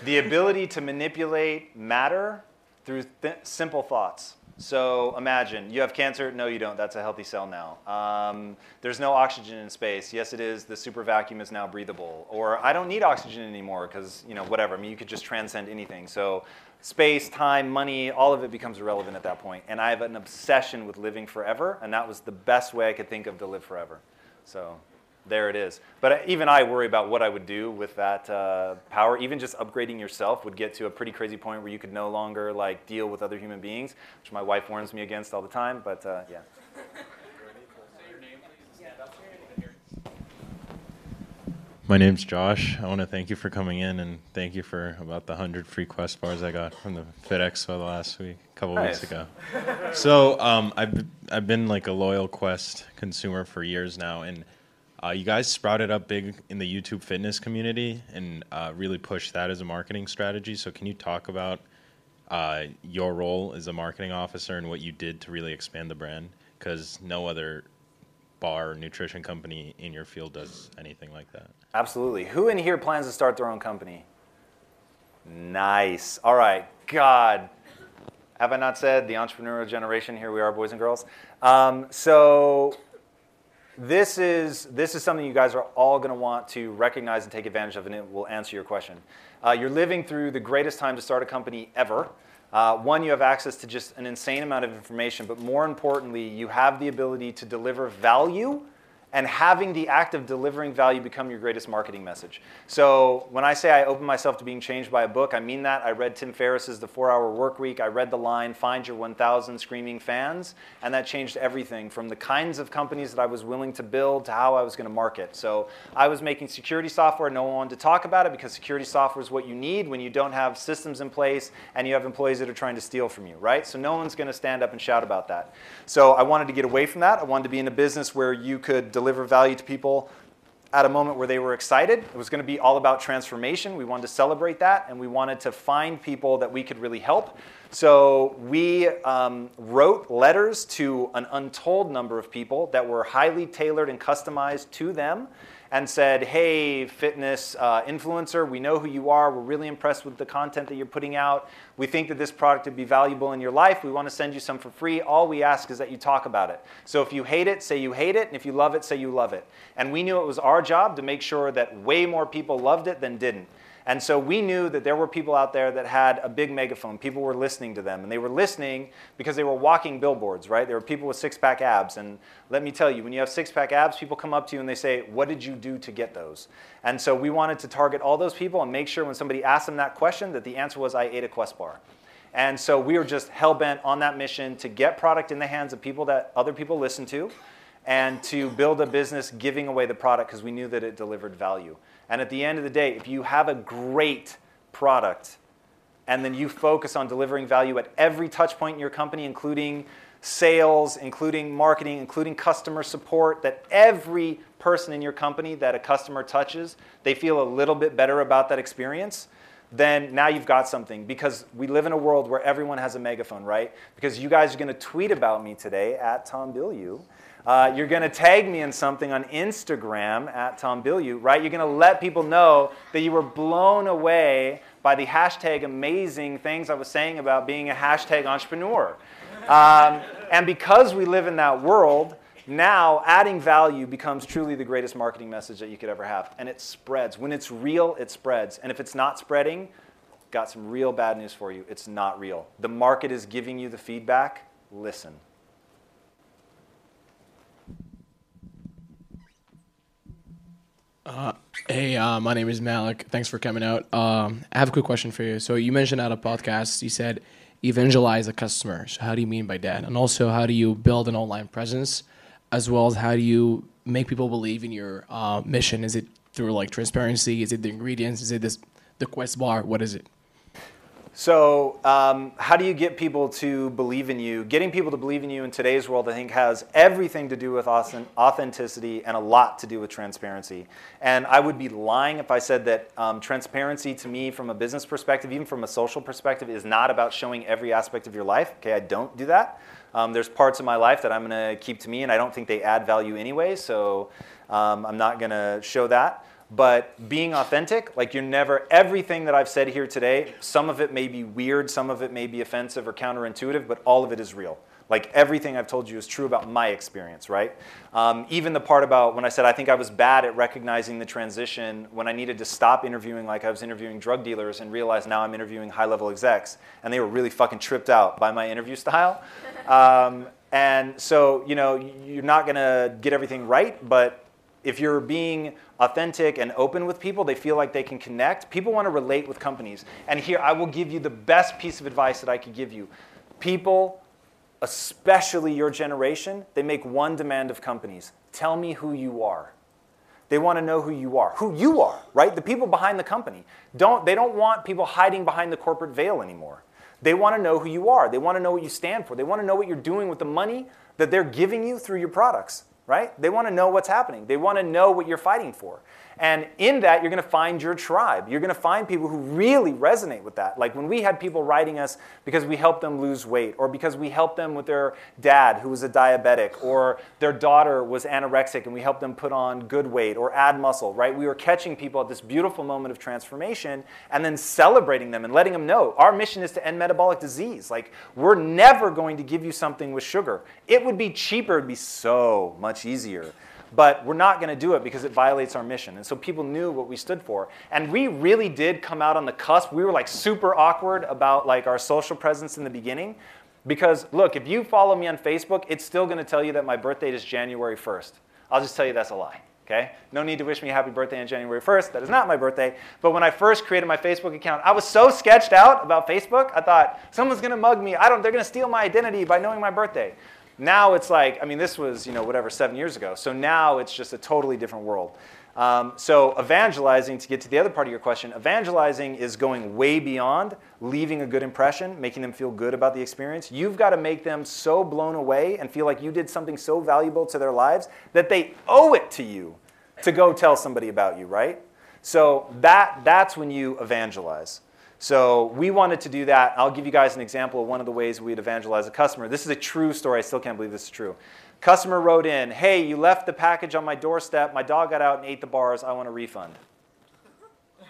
the ability to manipulate matter through th- simple thoughts. So imagine you have cancer. No, you don't. That's a healthy cell now. Um, there's no oxygen in space. Yes, it is. The super vacuum is now breathable. Or I don't need oxygen anymore because you know whatever. I mean, you could just transcend anything. So space, time, money, all of it becomes irrelevant at that point. And I have an obsession with living forever, and that was the best way I could think of to live forever. So there it is. But even I worry about what I would do with that uh, power. Even just upgrading yourself would get to a pretty crazy point where you could no longer like deal with other human beings, which my wife warns me against all the time. But uh, yeah.
My name's Josh. I want to thank you for coming in and thank you for about the 100 free Quest bars I got from the FitExpo the last week, a couple nice. weeks ago. So um, I've, I've been like a loyal Quest consumer for years now. And uh, you guys sprouted up big in the YouTube fitness community and uh, really pushed that as a marketing strategy. So, can you talk about uh, your role as a marketing officer and what you did to really expand the brand? Because no other bar nutrition company in your field does anything like that.
Absolutely. Who in here plans to start their own company? Nice. All right. God. Have I not said the entrepreneurial generation? Here we are, boys and girls. Um, so, this is, this is something you guys are all going to want to recognize and take advantage of, and it will answer your question. Uh, you're living through the greatest time to start a company ever. Uh, one, you have access to just an insane amount of information, but more importantly, you have the ability to deliver value and having the act of delivering value become your greatest marketing message. So when I say I open myself to being changed by a book, I mean that. I read Tim Ferriss's The 4-Hour Work Week. I read the line "Find your 1,000 screaming fans," and that changed everything from the kinds of companies that I was willing to build to how I was going to market. So I was making security software. No one wanted to talk about it because security software is what you need when you don't have systems in place and you have employees that are trying to steal from you, right? So no one's going to stand up and shout about that. So I wanted to get away from that. I wanted to be in a business where you could deliver value to people at a moment where they were excited. It was going to be all about transformation. We wanted to celebrate that, and we wanted to find people that we could really help. So we um, wrote letters to an untold number of people that were highly tailored and customized to them and said, hey, fitness uh, influencer, we know who you are. We're really impressed with the content that you're putting out. We think that this product would be valuable in your life. We want to send you some for free. All we ask is that you talk about it. So if you hate it, say you hate it. And if you love it, say you love it. And we knew it was our job to make sure that way more people loved it than didn't. And so we knew that there were people out there that had a big megaphone. People were listening to them. And they were listening because they were walking billboards, right? There were people with six pack abs. And let me tell you, when you have six pack abs, people come up to you and they say, What did you do to get those? And so we wanted to target all those people and make sure when somebody asked them that question that the answer was, I ate a Quest bar. And so we were just hell bent on that mission to get product in the hands of people that other people listen to and to build a business giving away the product because we knew that it delivered value. And at the end of the day, if you have a great product and then you focus on delivering value at every touch point in your company, including sales, including marketing, including customer support, that every person in your company that a customer touches, they feel a little bit better about that experience, then now you've got something. Because we live in a world where everyone has a megaphone, right? Because you guys are going to tweet about me today at Tom Bilyeu. Uh, you're going to tag me in something on Instagram at Tom Bilyeu, right? You're going to let people know that you were blown away by the hashtag amazing things I was saying about being a hashtag entrepreneur. Um, and because we live in that world, now adding value becomes truly the greatest marketing message that you could ever have. And it spreads. When it's real, it spreads. And if it's not spreading, got some real bad news for you. It's not real. The market is giving you the feedback. Listen.
Uh, hey, uh, my name is Malik. Thanks for coming out. Um, I have a quick question for you. So you mentioned at a podcast, you said evangelize a customer. So how do you mean by that? And also, how do you build an online presence, as well as how do you make people believe in your uh, mission? Is it through like transparency? Is it the ingredients? Is it this the quest bar? What is it?
So, um, how do you get people to believe in you? Getting people to believe in you in today's world, I think, has everything to do with authenticity and a lot to do with transparency. And I would be lying if I said that um, transparency to me, from a business perspective, even from a social perspective, is not about showing every aspect of your life. Okay, I don't do that. Um, there's parts of my life that I'm going to keep to me, and I don't think they add value anyway, so um, I'm not going to show that. But being authentic, like you're never, everything that I've said here today, some of it may be weird, some of it may be offensive or counterintuitive, but all of it is real. Like everything I've told you is true about my experience, right? Um, even the part about when I said I think I was bad at recognizing the transition when I needed to stop interviewing like I was interviewing drug dealers and realize now I'm interviewing high level execs, and they were really fucking tripped out by my interview style. Um, and so, you know, you're not gonna get everything right, but if you're being authentic and open with people, they feel like they can connect. People want to relate with companies. And here, I will give you the best piece of advice that I could give you. People, especially your generation, they make one demand of companies tell me who you are. They want to know who you are, who you are, right? The people behind the company. Don't, they don't want people hiding behind the corporate veil anymore. They want to know who you are. They want to know what you stand for. They want to know what you're doing with the money that they're giving you through your products right? They want to know what's happening. They want to know what you're fighting for. And in that, you're going to find your tribe. You're going to find people who really resonate with that. Like when we had people writing us because we helped them lose weight, or because we helped them with their dad who was a diabetic, or their daughter was anorexic and we helped them put on good weight or add muscle, right? We were catching people at this beautiful moment of transformation and then celebrating them and letting them know our mission is to end metabolic disease. Like we're never going to give you something with sugar. It would be cheaper, it'd be so much easier but we're not going to do it because it violates our mission. And so people knew what we stood for. And we really did come out on the cusp. We were like super awkward about like our social presence in the beginning because look, if you follow me on Facebook, it's still going to tell you that my birthday is January 1st. I'll just tell you that's a lie. Okay? No need to wish me happy birthday on January 1st. That is not my birthday. But when I first created my Facebook account, I was so sketched out about Facebook. I thought someone's going to mug me. I don't they're going to steal my identity by knowing my birthday. Now it's like, I mean, this was, you know, whatever, 7 years ago. So now it's just a totally different world. Um, so, evangelizing, to get to the other part of your question, evangelizing is going way beyond leaving a good impression, making them feel good about the experience. You've got to make them so blown away and feel like you did something so valuable to their lives that they owe it to you to go tell somebody about you, right? So, that, that's when you evangelize. So, we wanted to do that. I'll give you guys an example of one of the ways we'd evangelize a customer. This is a true story. I still can't believe this is true. Customer wrote in, hey, you left the package on my doorstep. My dog got out and ate the bars. I want a refund.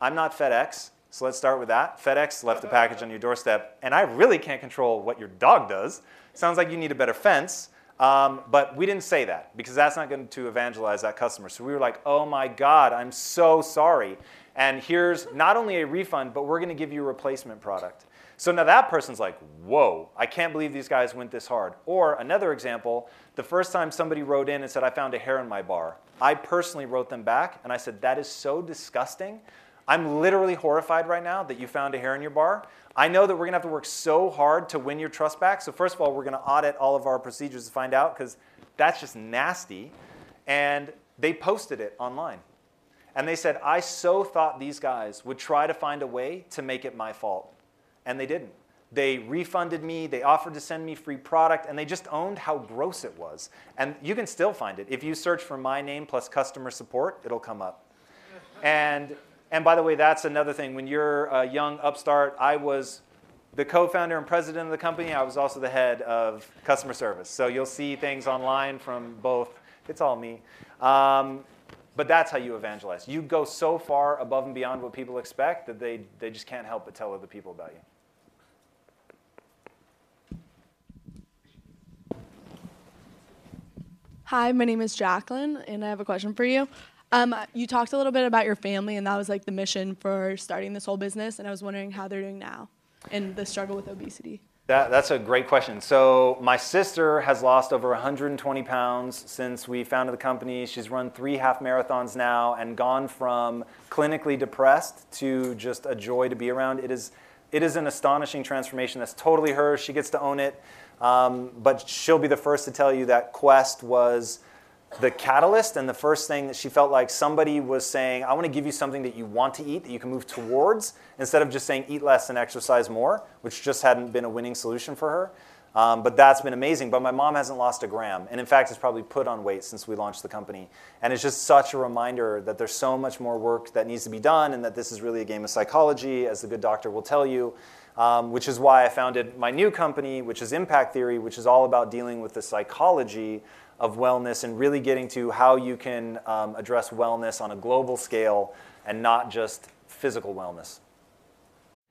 I'm not FedEx, so let's start with that. FedEx left the package on your doorstep, and I really can't control what your dog does. Sounds like you need a better fence. Um, but we didn't say that because that's not going to evangelize that customer. So we were like, oh my God, I'm so sorry. And here's not only a refund, but we're going to give you a replacement product. So now that person's like, whoa, I can't believe these guys went this hard. Or another example, the first time somebody wrote in and said, I found a hair in my bar, I personally wrote them back and I said, that is so disgusting. I'm literally horrified right now that you found a hair in your bar. I know that we're gonna have to work so hard to win your trust back. So, first of all, we're gonna audit all of our procedures to find out because that's just nasty. And they posted it online. And they said, I so thought these guys would try to find a way to make it my fault and they didn't. They refunded me, they offered to send me free product, and they just owned how gross it was. And you can still find it. If you search for my name plus customer support, it'll come up. and, and by the way, that's another thing. When you're a young upstart, I was the co founder and president of the company. I was also the head of customer service. So you'll see things online from both, it's all me. Um, but that's how you evangelize. You go so far above and beyond what people expect that they, they just can't help but tell other people about you.
Hi, my name is Jacqueline, and I have a question for you. Um, you talked a little bit about your family, and that was like the mission for starting this whole business. And I was wondering how they're doing now and the struggle with obesity.
That, that's a great question. So, my sister has lost over 120 pounds since we founded the company. She's run three half marathons now and gone from clinically depressed to just a joy to be around. It is, it is an astonishing transformation. That's totally hers. She gets to own it. Um, but she'll be the first to tell you that Quest was the catalyst and the first thing that she felt like somebody was saying, I want to give you something that you want to eat, that you can move towards, instead of just saying eat less and exercise more, which just hadn't been a winning solution for her. Um, but that's been amazing. But my mom hasn't lost a gram. And in fact, has probably put on weight since we launched the company. And it's just such a reminder that there's so much more work that needs to be done and that this is really a game of psychology, as the good doctor will tell you um, which is why I founded my new company, which is Impact Theory, which is all about dealing with the psychology of wellness and really getting to how you can um, address wellness on a global scale and not just physical wellness.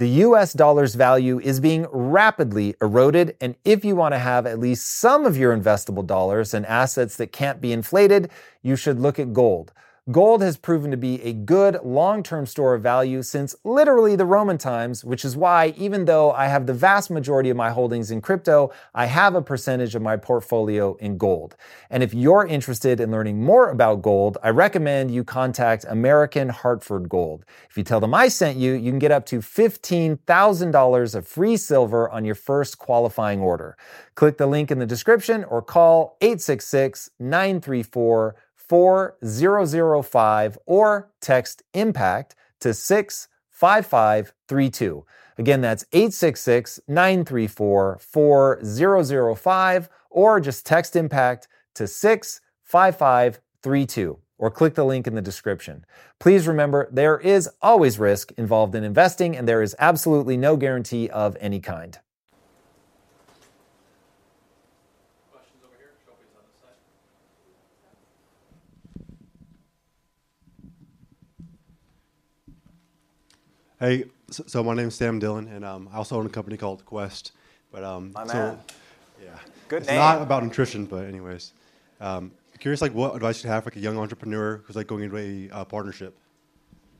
The US dollar's value is being rapidly eroded, and if you want to have at least some of your investable dollars and assets that can't be inflated, you should look at gold. Gold has proven to be a good long term store of value since literally the Roman times, which is why, even though I have the vast majority of my holdings in crypto, I have a percentage of my portfolio in gold. And if you're interested in learning more about gold, I recommend you contact American Hartford Gold. If you tell them I sent you, you can get up to $15,000 of free silver on your first qualifying order. Click the link in the description or call 866 934 4005 or text impact to 65532. Again, that's 866 934 4005 or just text impact to 65532 or click the link in the description. Please remember there is always risk involved in investing and there is absolutely no guarantee of any kind.
Hey, so, so my name's Sam Dillon, and um, I also own a company called Quest. But um,
My
so,
man.
yeah,
Good
it's
name.
not about nutrition, but anyways, um, curious like what advice you have like a young entrepreneur who's like going into a uh, partnership,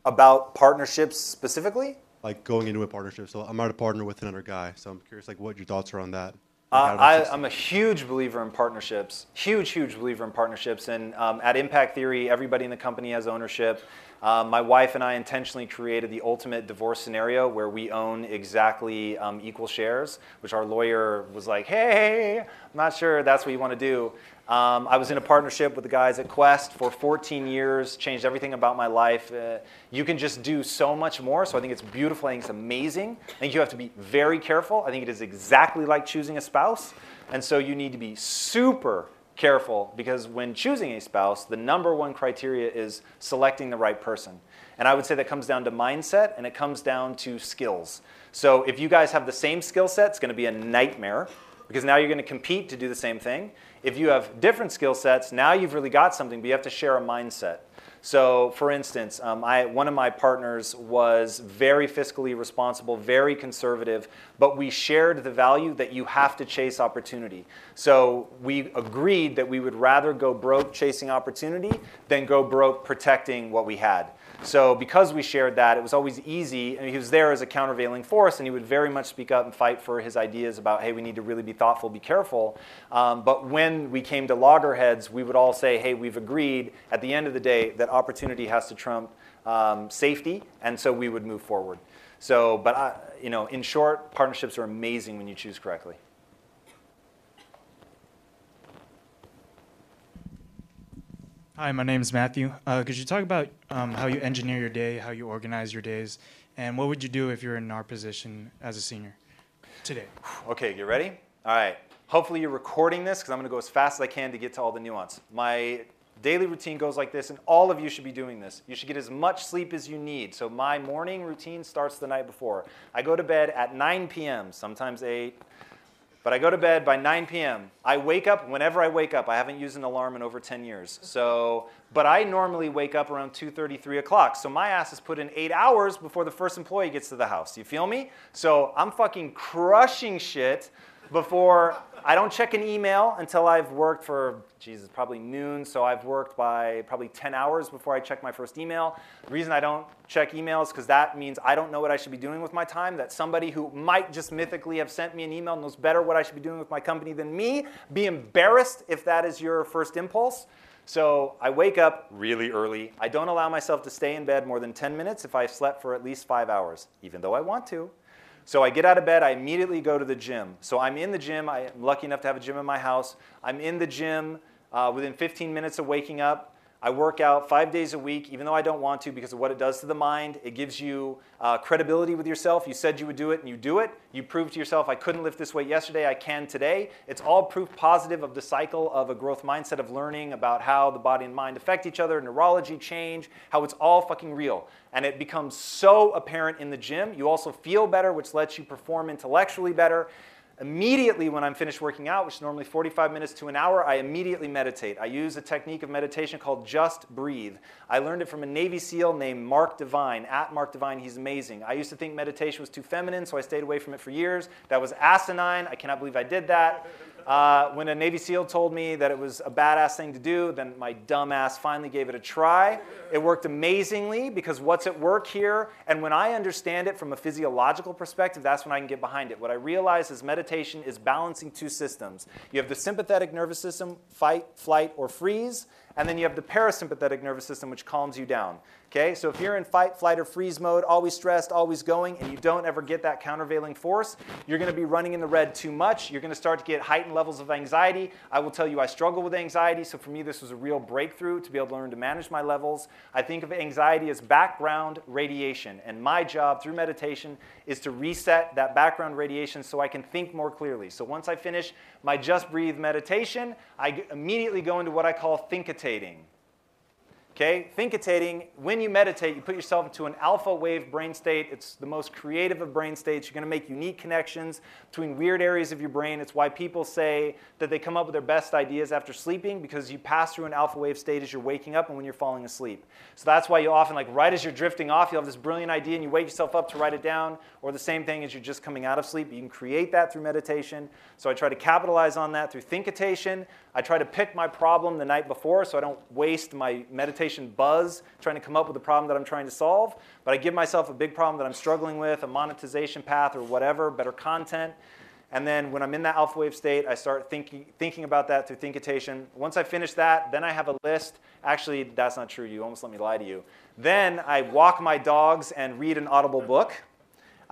About partnerships specifically?
like going into a partnership. So I'm not a partner with another guy, so I'm curious like what your thoughts are on that.
Uh,
Like, how to
I. I'm a huge believer in partnerships. Huge, huge believer in partnerships. And um, at Impact Theory, everybody in the company has ownership. Um, my wife and I intentionally created the ultimate divorce scenario where we own exactly um, equal shares, which our lawyer was like, hey, I'm not sure that's what you want to do. Um, I was in a partnership with the guys at Quest for 14 years, changed everything about my life. Uh, you can just do so much more, so I think it's beautiful. I think it's amazing. I think you have to be very careful. I think it is exactly like choosing a spouse. And so you need to be super careful because when choosing a spouse, the number one criteria is selecting the right person. And I would say that comes down to mindset and it comes down to skills. So if you guys have the same skill set, it's going to be a nightmare because now you're going to compete to do the same thing. If you have different skill sets, now you've really got something, but you have to share a mindset. So, for instance, um, I, one of my partners was very fiscally responsible, very conservative, but we shared the value that you have to chase opportunity. So, we agreed that we would rather go broke chasing opportunity than go broke protecting what we had. So, because we shared that, it was always easy. And he was there as a countervailing force, and he would very much speak up and fight for his ideas about, hey, we need to really be thoughtful, be careful. Um, but when we came to loggerheads, we would all say, hey, we've agreed at the end of the day that opportunity has to trump um, safety, and so we would move forward. So, but I, you know, in short, partnerships are amazing when you choose correctly.
Hi, my name is Matthew. Uh, could you talk about um, how you engineer your day, how you organize your days, and what would you do if you're in our position as a senior today?
Okay, you ready? All right. Hopefully you're recording this because I'm going to go as fast as I can to get to all the nuance. My daily routine goes like this, and all of you should be doing this. You should get as much sleep as you need. So my morning routine starts the night before. I go to bed at 9 p.m., sometimes 8, but I go to bed by 9 p.m. I wake up whenever I wake up. I haven't used an alarm in over 10 years. So, but I normally wake up around 2:30, 3 o'clock. So my ass is put in eight hours before the first employee gets to the house. You feel me? So I'm fucking crushing shit before I don't check an email until I've worked for Jesus probably noon. So I've worked by probably 10 hours before I check my first email. The reason I don't check emails because that means I don't know what I should be doing with my time. That somebody who might just mythically have sent me an email knows better what I should be doing with my company than me. Be embarrassed if that is your first impulse. So I wake up really early. I don't allow myself to stay in bed more than 10 minutes if I've slept for at least five hours, even though I want to. So I get out of bed, I immediately go to the gym. So I'm in the gym. I'm lucky enough to have a gym in my house. I'm in the gym uh, within 15 minutes of waking up. I work out five days a week, even though I don't want to, because of what it does to the mind. It gives you uh, credibility with yourself. You said you would do it, and you do it. You prove to yourself, I couldn't lift this weight yesterday, I can today. It's all proof positive of the cycle of a growth mindset of learning about how the body and mind affect each other, neurology change, how it's all fucking real. And it becomes so apparent in the gym. You also feel better, which lets you perform intellectually better. Immediately, when I'm finished working out, which is normally 45 minutes to an hour, I immediately meditate. I use a technique of meditation called just breathe. I learned it from a Navy SEAL named Mark Divine. At Mark Divine, he's amazing. I used to think meditation was too feminine, so I stayed away from it for years. That was asinine. I cannot believe I did that. Uh, when a Navy SEAL told me that it was a badass thing to do, then my dumb ass finally gave it a try. It worked amazingly because what's at work here, and when I understand it from a physiological perspective, that's when I can get behind it. What I realize is meditation is balancing two systems. You have the sympathetic nervous system, fight, flight, or freeze, and then you have the parasympathetic nervous system, which calms you down. Okay, so if you're in fight, flight, or freeze mode, always stressed, always going, and you don't ever get that countervailing force, you're going to be running in the red too much. You're going to start to get heightened levels of anxiety. I will tell you, I struggle with anxiety, so for me, this was a real breakthrough to be able to learn to manage my levels. I think of anxiety as background radiation, and my job through meditation is to reset that background radiation so I can think more clearly. So once I finish my just breathe meditation, I immediately go into what I call thinkitating. Okay, thinkitating, when you meditate, you put yourself into an alpha wave brain state. It's the most creative of brain states. You're going to make unique connections between weird areas of your brain. It's why people say that they come up with their best ideas after sleeping because you pass through an alpha wave state as you're waking up and when you're falling asleep. So that's why you often, like right as you're drifting off, you'll have this brilliant idea and you wake yourself up to write it down, or the same thing as you're just coming out of sleep. You can create that through meditation. So I try to capitalize on that through thinktation. I try to pick my problem the night before so I don't waste my meditation buzz trying to come up with a problem that I'm trying to solve. But I give myself a big problem that I'm struggling with, a monetization path or whatever, better content. And then when I'm in that alpha wave state, I start thinking, thinking about that through thinkitation. Once I finish that, then I have a list. Actually, that's not true. You almost let me lie to you. Then I walk my dogs and read an audible book.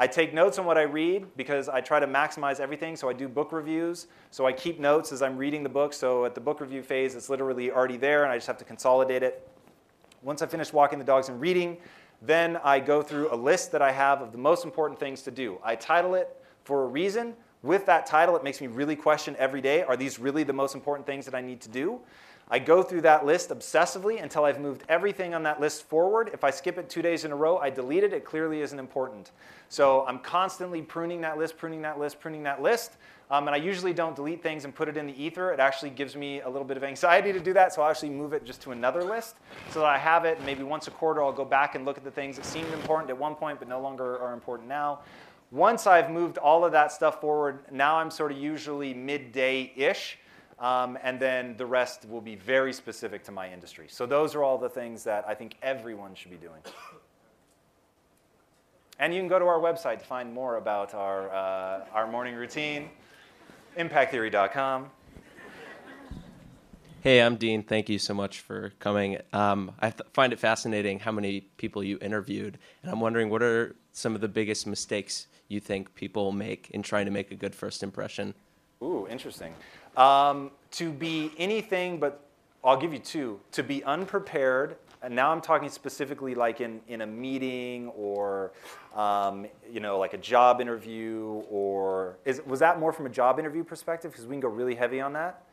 I take notes on what I read because I try to maximize everything. So I do book reviews. So I keep notes as I'm reading the book. So at the book review phase, it's literally already there, and I just have to consolidate it. Once I finish walking the dogs and reading, then I go through a list that I have of the most important things to do. I title it for a reason. With that title, it makes me really question every day are these really the most important things that I need to do? I go through that list obsessively until I've moved everything on that list forward. If I skip it two days in a row, I delete it. It clearly isn't important. So I'm constantly pruning that list, pruning that list, pruning that list. Um, and I usually don't delete things and put it in the ether. It actually gives me a little bit of anxiety to do that, so I'll actually move it just to another list so that I have it. And maybe once a quarter, I'll go back and look at the things that seemed important at one point but no longer are important now. Once I've moved all of that stuff forward, now I'm sort of usually midday ish. Um, and then the rest will be very specific to my industry. So those are all the things that I think everyone should be doing. And you can go to our website to find more about our, uh, our morning routine, impacttheory.com.
Hey, I'm Dean. Thank you so much for coming. Um, I th- find it fascinating how many people you interviewed, and I'm wondering what are some of the biggest mistakes you think people make in trying to make a good first impression?
Ooh, interesting. Um, to be anything but, I'll give you two. To be unprepared, and now I'm talking specifically like in, in a meeting or, um, you know, like a job interview or, is, was that more from a job interview perspective? Because we can go really heavy on that.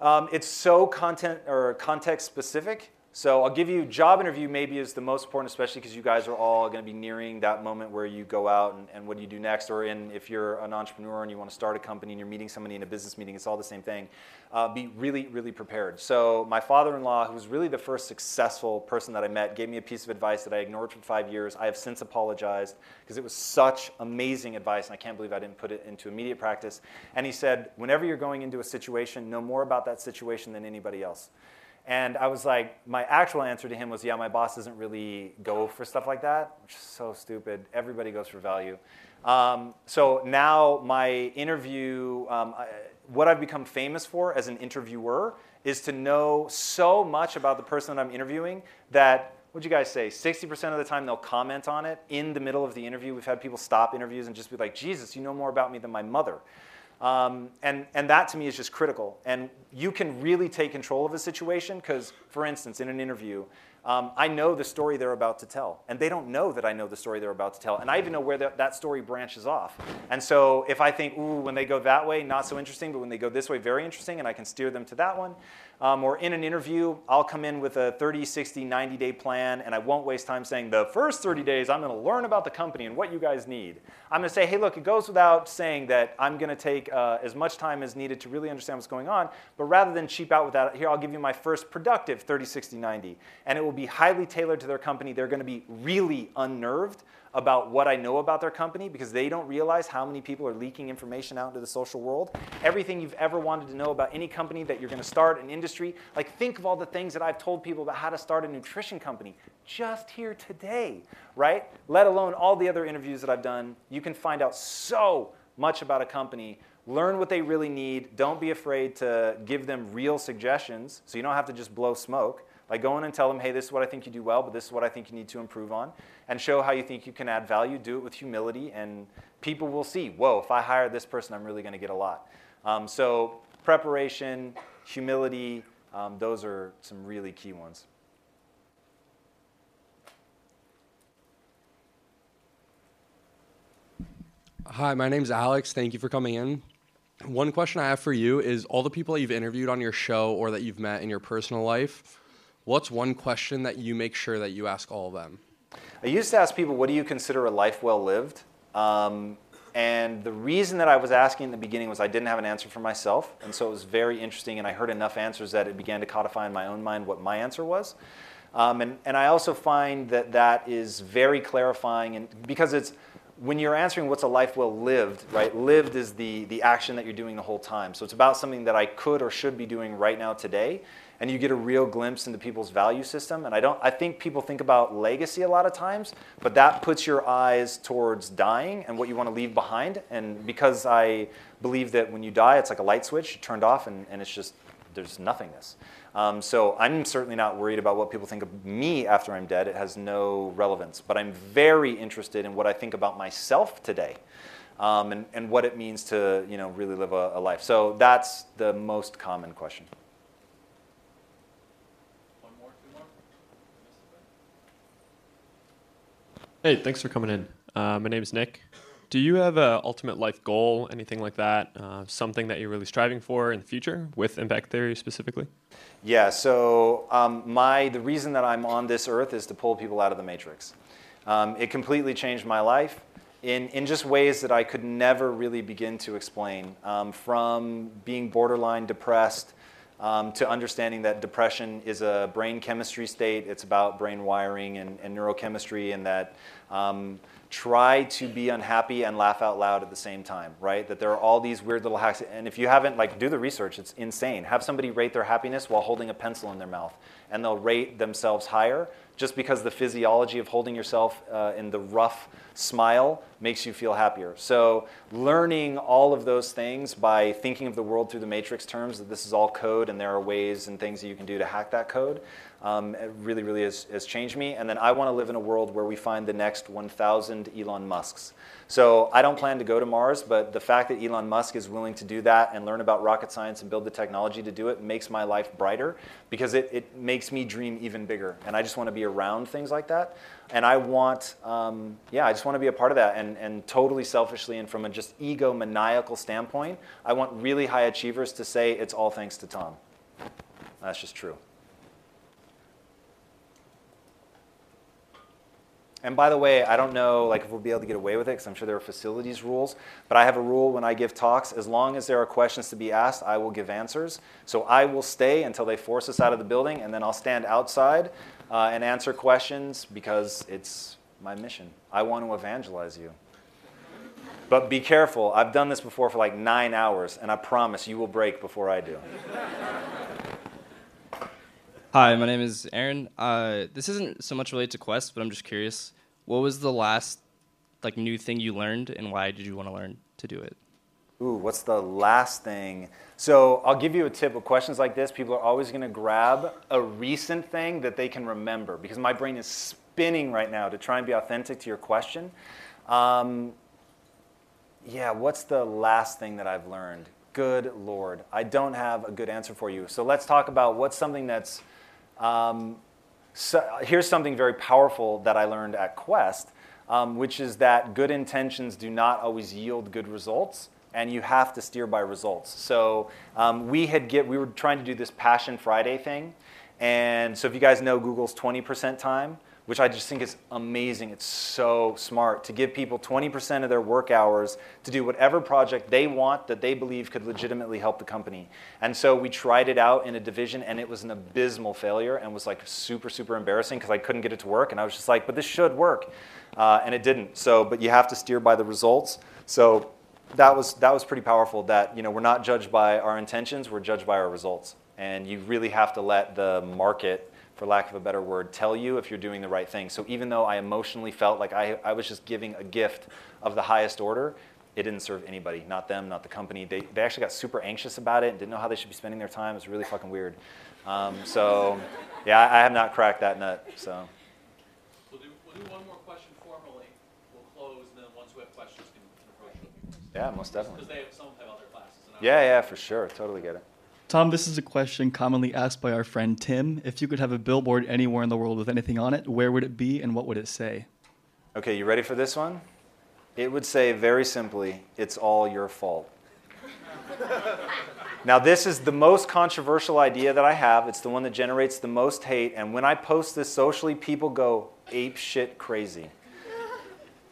Um, it's so content or context specific. So I'll give you job interview maybe is the most important, especially because you guys are all going to be nearing that moment where you go out and, and what do you do next? Or in if you're an entrepreneur and you want to start a company and you're meeting somebody in a business meeting, it's all the same thing. Uh, be really, really prepared. So my father-in-law, who was really the first successful person that I met, gave me a piece of advice that I ignored for five years. I have since apologized because it was such amazing advice, and I can't believe I didn't put it into immediate practice. And he said, whenever you're going into a situation, know more about that situation than anybody else. And I was like, my actual answer to him was, yeah, my boss doesn't really go for stuff like that, which is so stupid. Everybody goes for value. Um, so now my interview, um, I, what I've become famous for as an interviewer is to know so much about the person that I'm interviewing that what'd you guys say? 60% of the time they'll comment on it in the middle of the interview. We've had people stop interviews and just be like, Jesus, you know more about me than my mother. Um, and, and that to me is just critical. And you can really take control of a situation because, for instance, in an interview, um, I know the story they're about to tell. And they don't know that I know the story they're about to tell. And I even know where the, that story branches off. And so if I think, ooh, when they go that way, not so interesting, but when they go this way, very interesting, and I can steer them to that one, um, or in an interview, I'll come in with a 30, 60, 90 day plan, and I won't waste time saying, the first 30 days, I'm going to learn about the company and what you guys need. I'm going to say, hey, look, it goes without saying that I'm going to take uh, as much time as needed to really understand what's going on, but rather than cheap out with that, here, I'll give you my first productive 30, 60, 90. And it will be highly tailored to their company. They're going to be really unnerved about what I know about their company because they don't realize how many people are leaking information out into the social world. Everything you've ever wanted to know about any company that you're going to start, an industry. Like, think of all the things that I've told people about how to start a nutrition company just here today, right? Let alone all the other interviews that I've done. You can find out so much about a company learn what they really need. Don't be afraid to give them real suggestions so you don't have to just blow smoke. Like go in and tell them, hey, this is what I think you do well, but this is what I think you need to improve on. And show how you think you can add value. Do it with humility, and people will see, whoa, if I hire this person, I'm really going to get a lot. Um, so preparation, humility, um, those are some really key ones.
Hi, my name's Alex. Thank you for coming in. One question I have for you is all the people that you've interviewed on your show or that you've met in your personal life, what's one question that you make sure that you ask all of them?
I used to ask people, what do you consider a life well lived? Um, and the reason that I was asking in the beginning was I didn't have an answer for myself. And so it was very interesting, and I heard enough answers that it began to codify in my own mind what my answer was. Um, and, and I also find that that is very clarifying, and because it's when you're answering what's a life well lived, right? Lived is the, the action that you're doing the whole time. So it's about something that I could or should be doing right now today. And you get a real glimpse into people's value system. And I don't I think people think about legacy a lot of times, but that puts your eyes towards dying and what you want to leave behind. And because I believe that when you die, it's like a light switch turned off and, and it's just there's nothingness. Um, so I'm certainly not worried about what people think of me after I'm dead. It has no relevance. But I'm very interested in what I think about myself today. Um, and, and what it means to you know, really live a, a life. So that's the most common question.
Hey, thanks for coming in. Uh, my name is Nick. Do you have an ultimate life goal, anything like that? Uh, something that you're really striving for in the future with impact theory specifically?
Yeah. So um, my the reason that I'm on this earth is to pull people out of the matrix. Um, it completely changed my life in in just ways that I could never really begin to explain. Um, from being borderline depressed. Um, to understanding that depression is a brain chemistry state. It's about brain wiring and, and neurochemistry, and that um, try to be unhappy and laugh out loud at the same time, right? That there are all these weird little hacks. And if you haven't, like, do the research, it's insane. Have somebody rate their happiness while holding a pencil in their mouth, and they'll rate themselves higher just because the physiology of holding yourself uh, in the rough smile makes you feel happier. So, learning all of those things by thinking of the world through the matrix terms, that this is all code and there are ways and things that you can do to hack that code, um, really, really has, has changed me. And then I want to live in a world where we find the next 1,000 Elon Musks. So I don't plan to go to Mars, but the fact that Elon Musk is willing to do that and learn about rocket science and build the technology to do it makes my life brighter because it, it makes me dream even bigger. And I just want to be around things like that. And I want, um, yeah, I just want to be a part of that. And, and totally selfishly and from a just ego maniacal standpoint, I want really high achievers to say it's all thanks to Tom. That's just true. And by the way, I don't know like if we'll be able to get away with it because I'm sure there are facilities rules, but I have a rule when I give talks, as long as there are questions to be asked, I will give answers. So I will stay until they force us out of the building, and then I'll stand outside uh, and answer questions because it's my mission. I want to evangelize you. But be careful. I've done this before for like nine hours, and I promise you will break before I do.
Hi, my name is Aaron. Uh, this isn't so much related to Quest, but I'm just curious. What was the last like new thing you learned, and why did you want to learn to do it?
Ooh, what's the last thing? So I'll give you a tip with questions like this. People are always going to grab a recent thing that they can remember because my brain is spinning right now to try and be authentic to your question. Um, yeah, what's the last thing that I've learned? Good Lord, I don't have a good answer for you. So let's talk about what's something that's um, so here's something very powerful that I learned at Quest, um, which is that good intentions do not always yield good results, and you have to steer by results. So um, we had get we were trying to do this Passion Friday thing, and so if you guys know Google's 20% time, which I just think is amazing. It's so smart to give people 20% of their work hours to do whatever project they want that they believe could legitimately help the company. And so we tried it out in a division, and it was an abysmal failure and was like super, super embarrassing because I couldn't get it to work. And I was just like, but this should work. Uh, and it didn't. So, but you have to steer by the results. So that was, that was pretty powerful that, you know, we're not judged by our intentions, we're judged by our results. And you really have to let the market for lack of a better word, tell you if you're doing the right thing. So even though I emotionally felt like I, I was just giving a gift of the highest order, it didn't serve anybody, not them, not the company. They, they actually got super anxious about it and didn't know how they should be spending their time. It was really fucking weird. Um, so, yeah, I, I have not cracked that nut. So.
We'll do, we'll do one more question formally. We'll close, and then once we have questions, can, can approach you.
Yeah, most definitely.
Because they have, some have other classes.
Yeah, yeah, for sure. Totally get it.
Tom, this is a question commonly asked by our friend Tim. If you could have a billboard anywhere in the world with anything on it, where would it be and what would it say?
Okay, you ready for this one? It would say very simply, it's all your fault. now, this is the most controversial idea that I have. It's the one that generates the most hate. And when I post this socially, people go ape shit crazy.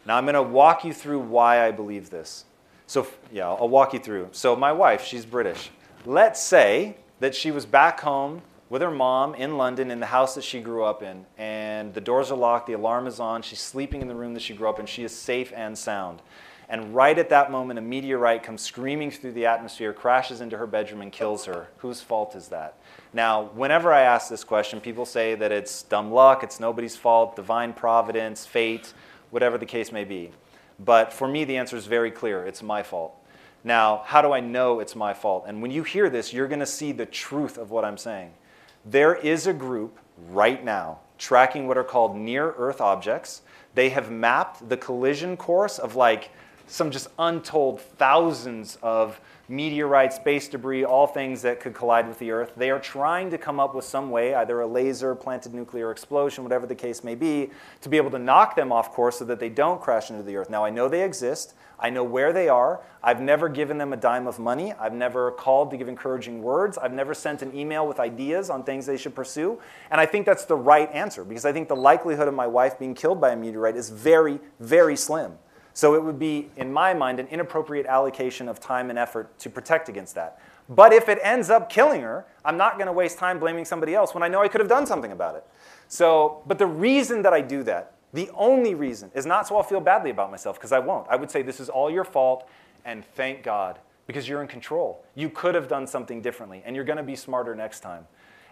Now, I'm going to walk you through why I believe this. So, yeah, I'll walk you through. So, my wife, she's British. Let's say that she was back home with her mom in London in the house that she grew up in, and the doors are locked, the alarm is on, she's sleeping in the room that she grew up in, she is safe and sound. And right at that moment, a meteorite comes screaming through the atmosphere, crashes into her bedroom, and kills her. Whose fault is that? Now, whenever I ask this question, people say that it's dumb luck, it's nobody's fault, divine providence, fate, whatever the case may be. But for me, the answer is very clear it's my fault. Now, how do I know it's my fault? And when you hear this, you're going to see the truth of what I'm saying. There is a group right now tracking what are called near Earth objects. They have mapped the collision course of like some just untold thousands of meteorites, space debris, all things that could collide with the Earth. They are trying to come up with some way, either a laser, planted nuclear explosion, whatever the case may be, to be able to knock them off course so that they don't crash into the Earth. Now, I know they exist. I know where they are. I've never given them a dime of money. I've never called to give encouraging words. I've never sent an email with ideas on things they should pursue. And I think that's the right answer because I think the likelihood of my wife being killed by a meteorite is very, very slim. So it would be, in my mind, an inappropriate allocation of time and effort to protect against that. But if it ends up killing her, I'm not going to waste time blaming somebody else when I know I could have done something about it. So, but the reason that I do that, the only reason, is not so I'll feel badly about myself, because I won't. I would say this is all your fault, and thank God, because you're in control. You could have done something differently, and you're going to be smarter next time.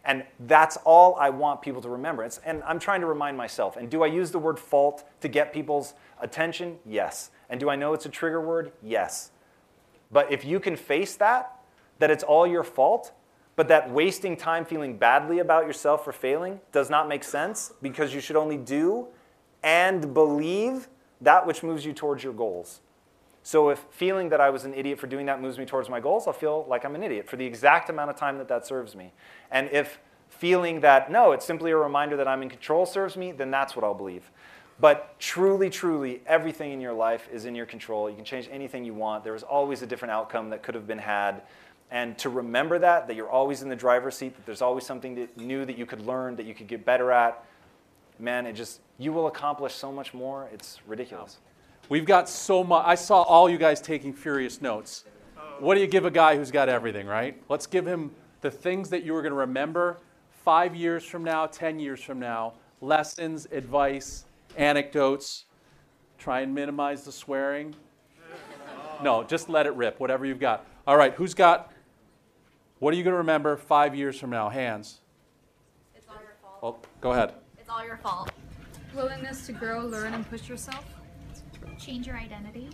And that's all I want people to remember. It's, and I'm trying to remind myself. And do I use the word fault to get people's attention? Yes. And do I know it's a trigger word? Yes. But if you can face that, that it's all your fault, but that wasting time feeling badly about yourself for failing does not make sense because you should only do and believe that which moves you towards your goals. So if feeling that I was an idiot for doing that moves me towards my goals, I'll feel like I'm an idiot for the exact amount of time that that serves me. And if feeling that, no, it's simply a reminder that I'm in control serves me, then that's what I'll believe. But truly, truly, everything in your life is in your control. You can change anything you want. There is always a different outcome that could have been had. And to remember that, that you're always in the driver's seat, that there's always something that new that you could learn, that you could get better at, man, it just, you will accomplish so much more. It's ridiculous.
We've got so much. I saw all you guys taking furious notes. What do you give a guy who's got everything, right? Let's give him the things that you are going to remember five years from now, 10 years from now lessons, advice, anecdotes. Try and minimize the swearing. No, just let it rip, whatever you've got. All right, who's got, what are you going to remember five years from now? Hands.
It's all your fault.
Well, go ahead.
It's all your fault.
Willingness to grow, learn, and push yourself.
Change your identity.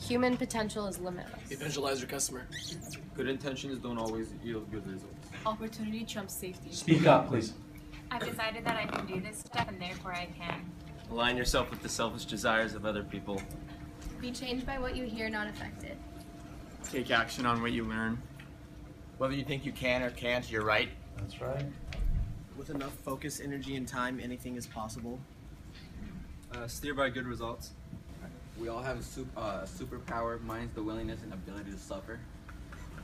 Human potential is limitless.
Evangelize your customer.
Good intentions don't always yield good results.
Opportunity trumps safety.
Speak up, please.
I've decided that I can do this stuff and therefore I can.
Align yourself with the selfish desires of other people.
Be changed by what you hear, not affected.
Take action on what you learn.
Whether you think you can or can't, you're right.
That's right.
With enough focus, energy, and time, anything is possible.
Uh, steer by good results.
We all have a super, uh, superpower. Mine's the willingness and ability to suffer.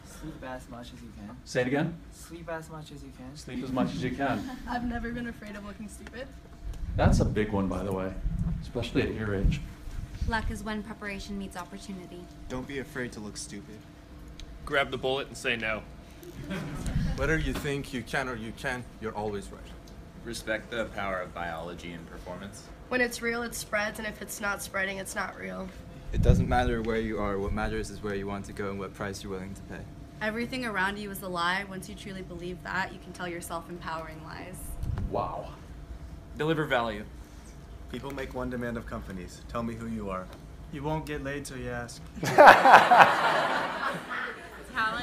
Sleep as much as you can.
Say it again.
Sleep as much as you can.
Sleep as much as you can.
I've never been afraid of looking stupid.
That's a big one, by the way, especially at your age.
Luck is when preparation meets opportunity.
Don't be afraid to look stupid.
Grab the bullet and say no.
Whether you think you can or you can't, you're always right.
Respect the power of biology and performance.
When it's real, it spreads, and if it's not spreading, it's not real.
It doesn't matter where you are. What matters is where you want to go and what price you're willing to pay.
Everything around you is a lie. Once you truly believe that, you can tell yourself empowering lies.
Wow.
Deliver value.
People make one demand of companies. Tell me who you are.
You won't get laid till you ask.
Talent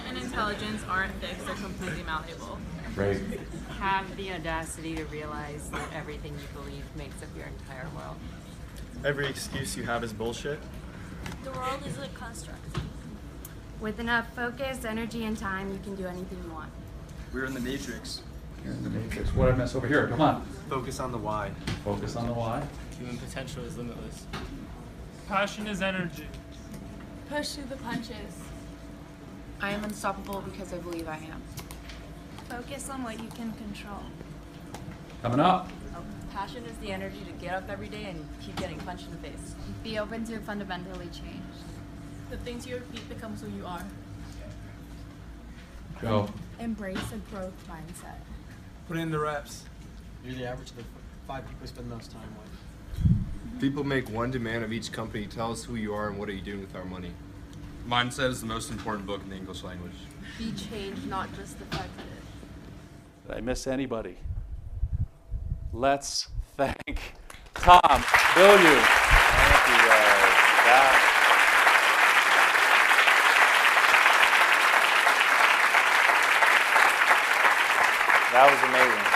and intelligence aren't fixed, they're completely malleable.
Right.
Have the audacity to realize that everything you believe makes up your entire world.
Every excuse you have is bullshit.
The world is a construct.
With enough focus, energy, and time, you can do anything you want.
We're in the matrix.
You're in the matrix. What I miss over here? Come on.
Focus on the why.
Focus on the why.
Human potential is limitless.
Passion is energy.
Push through the punches.
I am unstoppable because I believe I am.
Focus on what you can control.
Coming up. Oh.
Passion is the energy to get up every day and keep getting punched in the face.
Be open to fundamentally change.
The things you repeat becomes who you are.
Go.
Embrace a growth mindset.
Put in the reps.
You're the average of the five people you spend the most time with.
People make one demand of each company. Tell us who you are and what are you doing with our money. Mindset is the most important book in the English language.
Be changed, not just affected.
Did I miss anybody? Let's thank Tom Bilyeu.
Thank you guys. That, that was amazing.
Hey